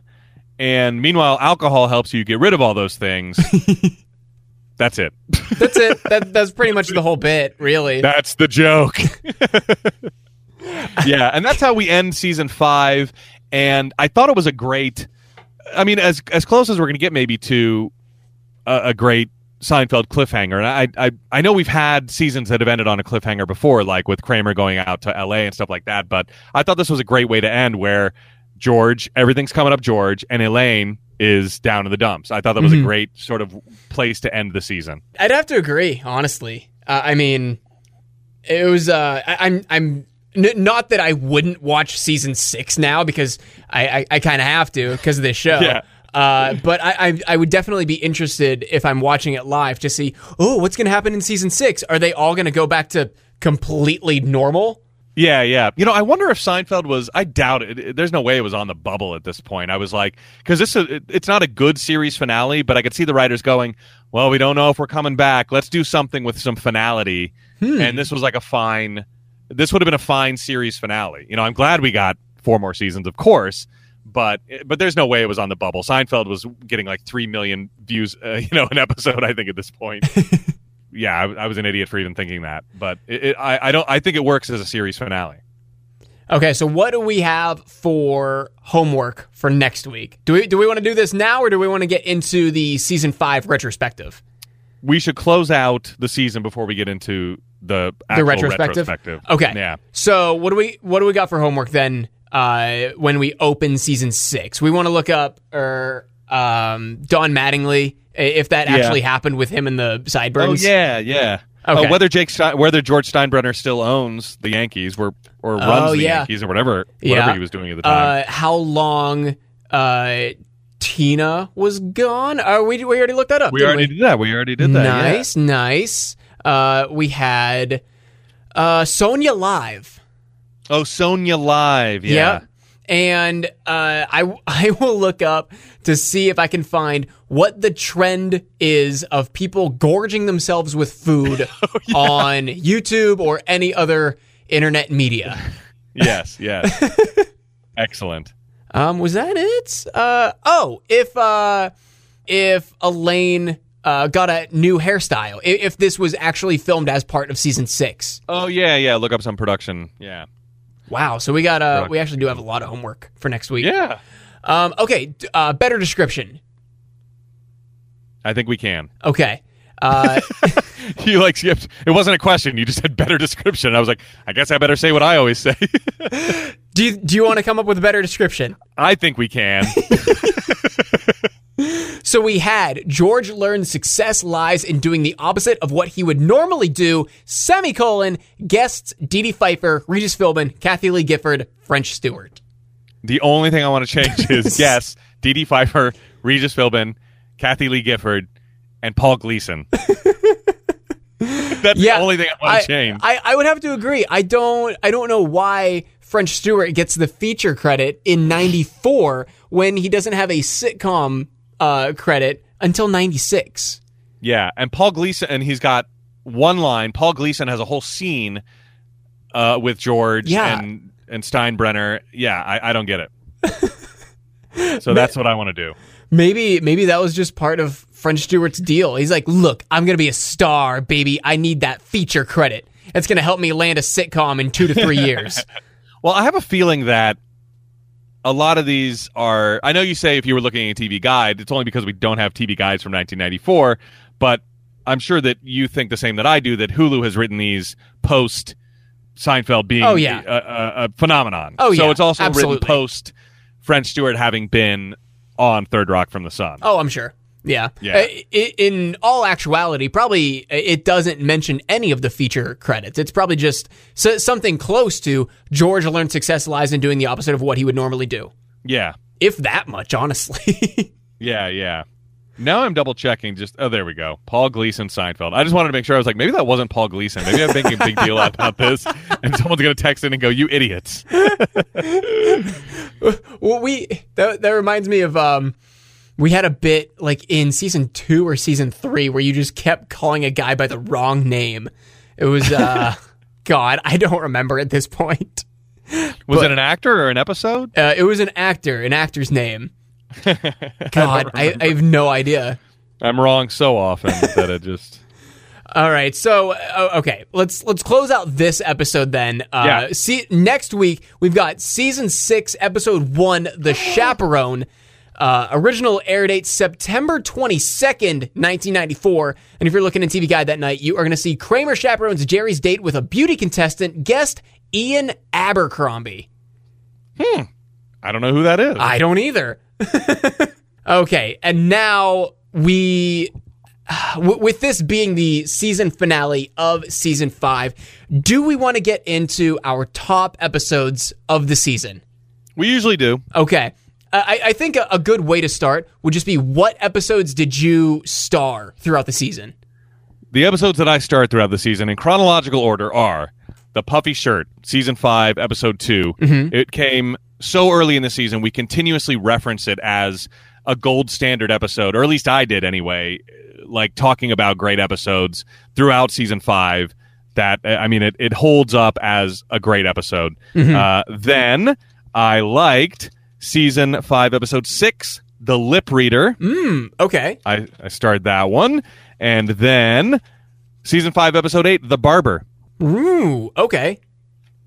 And meanwhile, alcohol helps you get rid of all those things. That's it. That's it. that, that's pretty much the whole bit, really. That's the joke. yeah, and that's how we end season five. And I thought it was a great. I mean, as as close as we're going to get, maybe to a, a great Seinfeld cliffhanger. And I, I I know we've had seasons that have ended on a cliffhanger before, like with Kramer going out to L.A. and stuff like that. But I thought this was a great way to end, where George, everything's coming up George, and Elaine is down in the dumps. I thought that was a great sort of place to end the season. I'd have to agree, honestly. Uh, I mean, it was. Uh, I, I'm. I'm. N- not that I wouldn't watch season six now because I, I, I kind of have to because of this show. Yeah. Uh, but I, I, I would definitely be interested if I'm watching it live to see, oh, what's going to happen in season six? Are they all going to go back to completely normal? Yeah, yeah. You know, I wonder if Seinfeld was. I doubt it. There's no way it was on the bubble at this point. I was like, because this is, it's not a good series finale, but I could see the writers going, "Well, we don't know if we're coming back. Let's do something with some finality." And this was like a fine. This would have been a fine series finale. You know, I'm glad we got four more seasons, of course. But but there's no way it was on the bubble. Seinfeld was getting like three million views, uh, you know, an episode. I think at this point. yeah, I, I was an idiot for even thinking that. But it, it, I, I don't. I think it works as a series finale. Okay, so what do we have for homework for next week? Do we do we want to do this now or do we want to get into the season five retrospective? We should close out the season before we get into the The retrospective? retrospective. Okay. Yeah. So what do we what do we got for homework then? Uh, when we open season six, we want to look up or um, Don Mattingly if that Yeah. actually happened with him and the Oh sideburns. yeah, yeah. Okay. Uh, whether Jake Stein, whether George Steinbrenner still owns the Yankees, or or runs Oh, the yeah. Yankees, or whatever whatever Yeah. he was doing at the time. Uh, how long uh, Tina was gone. Uh, we we already looked that up. We already did that. We already did that. Nice, nice. Uh, we had uh, Sonia live. Oh, Sonia Live. Yeah. Yep. And uh, I I will look up to see if I can find what the trend is of people gorging themselves with food Oh, on YouTube or any other internet media. Yes. Yes. Excellent. Um, was that it? Uh, oh, if uh, if Elaine uh, got a new hairstyle, i- if this was actually filmed as part of season six. Oh yeah, yeah. Look up some production. Yeah. Wow, so we got uh, we actually do have a lot of homework for next week. Yeah. Um, okay, uh, better description. I think we can. Okay. Uh, You like skipped. It wasn't a question. You just had better description. I was like, I guess I better say what I always say. do you, do you want to come up with a better description? I think we can. So we had George learned success lies in doing the opposite of what he would normally do. Semicolon guests Dedee Pfeiffer, Regis Philbin, Kathie Lee Gifford, French Stewart. The only thing I want to change is yes, Dedee Pfeiffer, Regis Philbin, Kathie Lee Gifford, and Paul Gleason. That's the only thing I want to change. I, I would have to agree. I don't I don't know why French Stewart gets the feature credit in '94 when he doesn't have a sitcom uh, credit until '96. yeah, and Paul Gleason, and he's got one line. Paul Gleason has a whole scene uh, with George Yeah. and and Steinbrenner. Yeah, I, I don't get it. so that's what I want to do. Maybe maybe that was just part of French Stewart's deal. He's like, look, I'm gonna be a star, baby. I need that feature credit. It's gonna help me land a sitcom in two to three years. Well, I have a feeling that a lot of these are. I know you say if you were looking at a TV guide, it's only because we don't have TV guides from 1994, but I'm sure that you think the same that I do that Hulu has written these post Seinfeld being Oh, yeah. a, a, a phenomenon. Oh, so yeah, it's also absolutely. written post French Stewart having been on Third Rock from the Sun. Oh, I'm sure. Yeah. Yeah. Uh, in all actuality, probably uh, it doesn't mention any of the feature credits. It's probably just something close to George learned success lies in doing the opposite of what he would normally do. Yeah, If that much, honestly. yeah, yeah. Now I'm double checking. Just oh, there we go. Paul Gleason, Seinfeld. I just wanted to make sure. I was like, maybe that wasn't Paul Gleason. Maybe I'm making a big deal out about this, and someone's gonna text in and go, "You idiots." well, we that, that reminds me of um we had a bit like in season 2 or season 3 where you just kept calling a guy by the wrong name. It was uh god, I don't remember at this point. Was But- it an actor or an episode? Uh, it was an actor, an actor's name. God, I, I have no idea. I'm wrong so often that it just. All right, so uh, okay, let's let's close out this episode then. Uh, Yeah. See, next week we've got season six, episode one, "The Chaperone." Uh, original air date September 22nd, 1994. And if you're looking at TV Guide that night, you are going to see Kramer chaperones Jerry's date with a beauty contestant, guest Ian Abercrombie. Hmm. I don't know who that is. I don't either. okay, and now we, with this being the season finale of season five, do we want to get into our top episodes of the season? we usually do. Okay. I, I think a, a good way to start would just be what episodes did you star throughout the season? The episodes that I start throughout the season in chronological order are The Puffy Shirt, Season 5, Episode 2. It came so early in the season, we continuously reference it as a gold standard episode, or at least I did anyway, like talking about great episodes throughout Season 5. That, I mean, it, it holds up as a great episode. Uh, then I liked Season 5, Episode 6, The Lip Reader. Okay. I, I started that one. And then season five, episode eight, The Barber. Ooh, okay.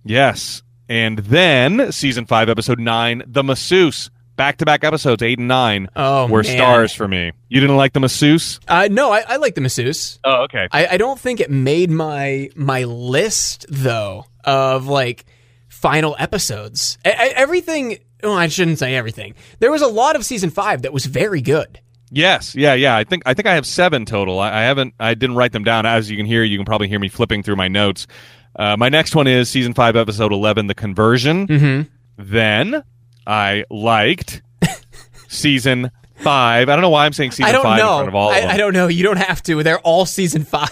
Yes. And then season five, episode nine, The Masseuse. Back to back episodes, eight and nine, Oh, were man. stars for me. You didn't like The Masseuse? Uh, no, I, I like the masseuse. Oh, okay. I, I don't think it made my my list though of like final episodes. I, I, everything. Oh, I shouldn't say everything. There was a lot of season five that was very good. Yes, yeah, yeah. I think I think I have seven total. I, I haven't. I didn't write them down. As you can hear, you can probably hear me flipping through my notes. Uh, my next one is season five, episode eleven, The Conversion. Mm-hmm. Then I liked season five. I don't know why I'm saying season I don't five know. in front of all of I, them. I don't know. You don't have to. They're all season five.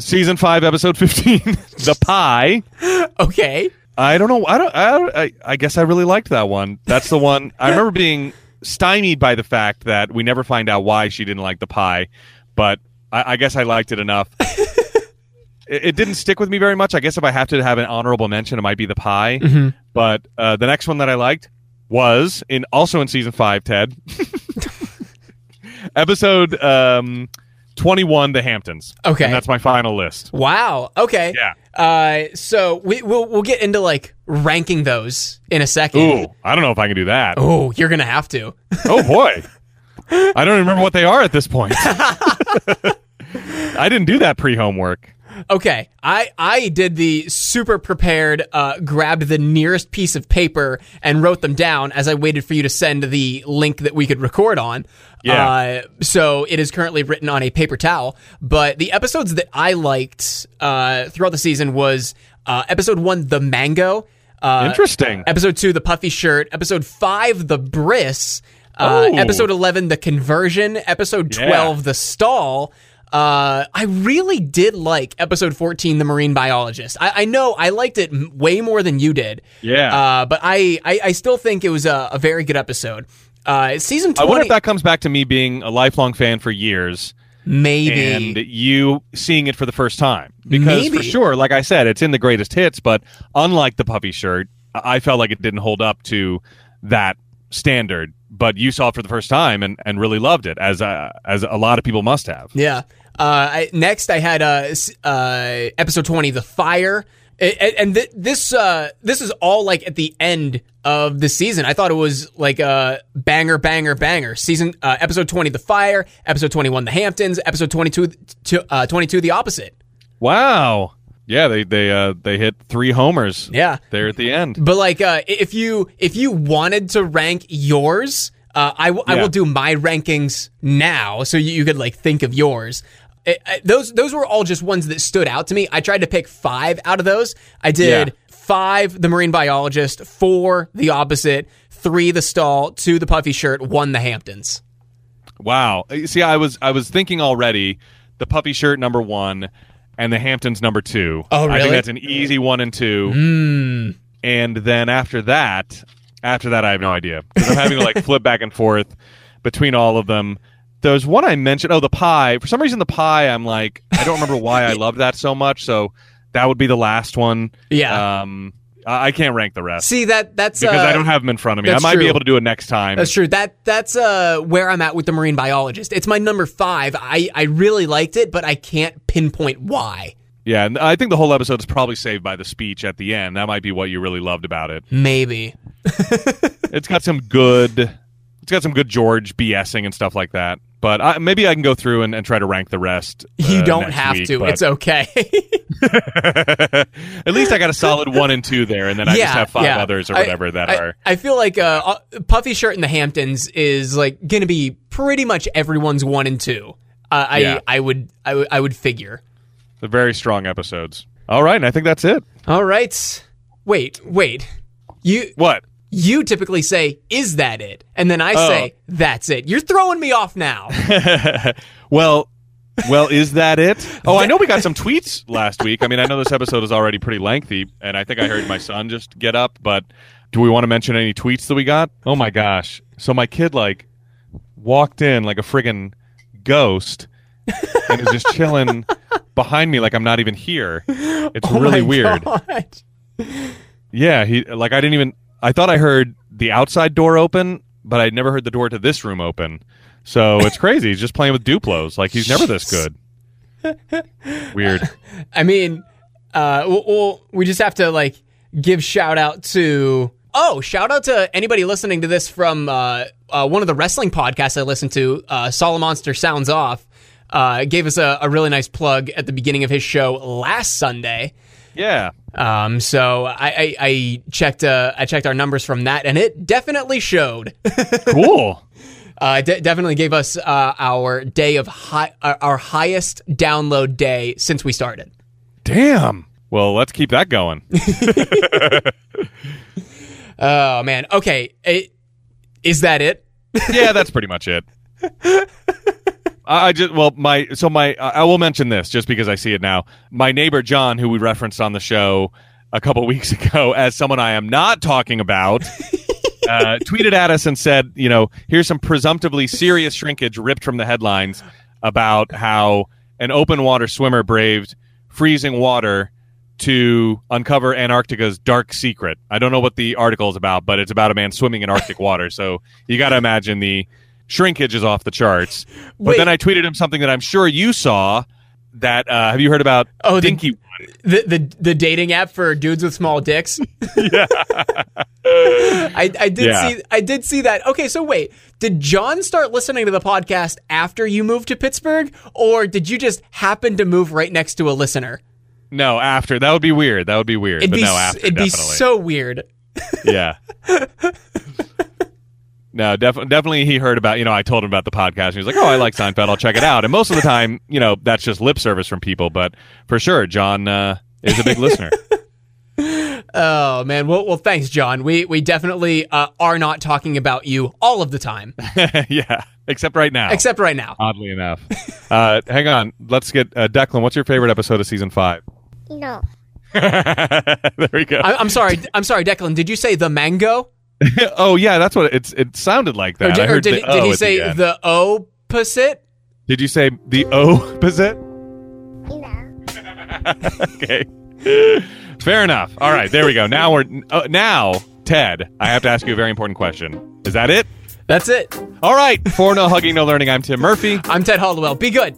Season five, episode fifteen, the pie. okay. I don't know. I don't. I, I, I guess I really liked that one. That's the one. I remember being stymied by the fact that we never find out why she didn't like the pie, but I, I guess I liked it enough. it, it didn't stick with me very much. I guess if I have to have an honorable mention, it might be the pie. Mm-hmm. But uh, the next one that I liked was in also in season five. Ted, episode um, twenty-one, the Hamptons. Okay. and that's my final list. Wow. Okay. Yeah. Uh, so we, we'll we'll get into like ranking those in a second. Ooh, I don't know if I can do that. Oh, you're gonna have to. Oh boy. I don't remember what they are at this point. I didn't do that pre-homework. Okay, I I did the super prepared, uh, grabbed the nearest piece of paper and wrote them down as I waited for you to send the link that we could record on. Yeah. Uh, so it is currently written on a paper towel. But the episodes that I liked uh, throughout the season was uh, episode one, the mango. Uh, Interesting. Episode two, the puffy shirt. Episode five, the bris. Uh, Oh. episode eleven, the conversion. Episode Yeah. twelve, the stall. Uh, I really did like episode 14, The Marine Biologist. I, I know I liked it m- way more than you did. Yeah. Uh, but I, I, I still think it was a, a very good episode. Uh, season 20, I wonder if that comes back to me being a lifelong fan for years maybe. and you seeing it for the first time. Because Maybe. for sure, like I said, it's in the greatest hits, but unlike the puffy shirt, I I felt like it didn't hold up to that standard. But you saw it for the first time and, and really loved it, as uh, as a lot of people must have. Yeah. Uh, I, next, I had uh, uh, episode twenty, the fire, and th- this uh, this is all like at the end of the season. I thought it was like a banger, banger, banger. Season uh, episode twenty, the fire. Episode twenty one, the Hamptons. Episode 22, to, uh, 22, the opposite. Wow. Yeah, they they uh, they hit three homers. Yeah. there at the end. But like, uh, if you if you wanted to rank yours, uh, I, w- I Yeah. will do my rankings now, so you, you could like think of yours. Uh, uh, those those were all just ones that stood out to me. I tried to pick five out of those. I did Yeah. five, the marine biologist, four, the opposite, three, the stall, two, the puffy shirt, one, the Hamptons. Wow. You See, I was I was thinking already the puppy shirt number one and the Hamptons number two. Oh, I really? think that's an easy one and two. And then after that, after that, I have no idea because I'm having to like flip back and forth between all of them. There's one I mentioned. Oh, the pie. For some reason, the pie. I'm like, I don't remember why I love that so much. So that would be the last one. Yeah. Um, I I can't rank the rest See that that's because uh, I don't have them in front of me. I might true. be able to do it next time. That's true. That that's uh where I'm at with the marine biologist. It's my number five. I I really liked it, but I can't pinpoint why. Yeah, and I think the whole episode is probably saved by the speech at the end. That might be what you really loved about it. Maybe. It's got some good, it's got some good George BSing and stuff like that. But I, maybe I can go through and, and try to rank the rest. You uh, don't next have week, to. but It's okay. at least I got a solid one and two there, and then I just have five yeah. others or I- whatever that I, are. I feel like uh, uh, Puffy Shirt in the Hamptons is like going to be pretty much everyone's one and two. Uh, I Yeah. I would I would I would figure. The very strong episodes. All right, and I think that's it. All right. Wait, wait. You What? You typically say, "Is that it?" And then I Oh. say, "That's it." You're throwing me off now. Well, well, is that it? Oh, I know we got some tweets last week. I mean, I know this episode is already pretty lengthy, and I think I heard my son just get up. But do we want to mention any tweets that we got? Oh my gosh! So my kid like walked in like a friggin' ghost and is just chilling behind me like I'm not even here. It's Oh really weird. Yeah, he like I didn't even. I thought I heard the outside door open, but I'd never heard the door to this room open. So it's crazy. He's just playing with Duplos. Like he's never this good. Weird. I mean, uh, we'll, we'll, we just have to like give shout out to. Oh, shout out to anybody listening to this from uh, uh, one of the wrestling podcasts I listen to. Uh, Solomonster Sounds Off uh, gave us a, a really nice plug at the beginning of his show last Sunday. Yeah. Um, so I, I, I checked uh, I checked our numbers from that, and it definitely showed. Cool. uh, de- definitely gave us uh, our day of high, our highest download day since we started. Damn. Well, let's keep that going. Oh man. Okay. It, is that it? yeah, that's pretty much it. I I just well my so my I will mention this just because I see it now. My neighbor John, who we referenced on the show a couple weeks ago as someone I am not talking about, uh, tweeted at us and said, you know, here's some presumptively serious shrinkage ripped from the headlines about how an open water swimmer braved freezing water to uncover Antarctica's dark secret. I don't know what the article is about, but it's about a man swimming in Arctic water. So you got to imagine the shrinkage is off the charts. But Wait. then I tweeted him something that I'm sure you saw. That uh, have you heard about? Oh, the- Dinky. The, the the dating app for dudes with small dicks. yeah, I, I did Yeah. see I did see that. Okay, so wait, did John start listening to the podcast after you moved to Pittsburgh, or did you just happen to move right next to a listener? No, after that would be weird. That would be weird. It'd but be no, after it'd be so weird. yeah. No, def- definitely he heard about, you know, I told him about the podcast. And he was like, oh, I like Seinfeld. I'll check it out. And most of the time, you know, that's just lip service from people. But for sure, John uh, is a big listener. Oh man, well, well, thanks, John. We we definitely uh, are not talking about you all of the time, yeah. Except right now. except right now. Oddly enough. Uh, hang on. Let's get uh, Declan. What's your favorite episode of season five? No. there we go. I, I'm sorry, I'm sorry, Declan. Did you say the mango, oh, yeah. That's what it's. It sounded like or that. did, I or did, the he- did O he say the the opposite? Did you say the opposite? No. okay. Fair enough. All right, there we go. Now we're uh, now Ted. I have to ask you a very important question. Is that it? That's it. All right. For no hugging, no learning. I'm Tim Murphy. I'm Ted Hollowell. Be good.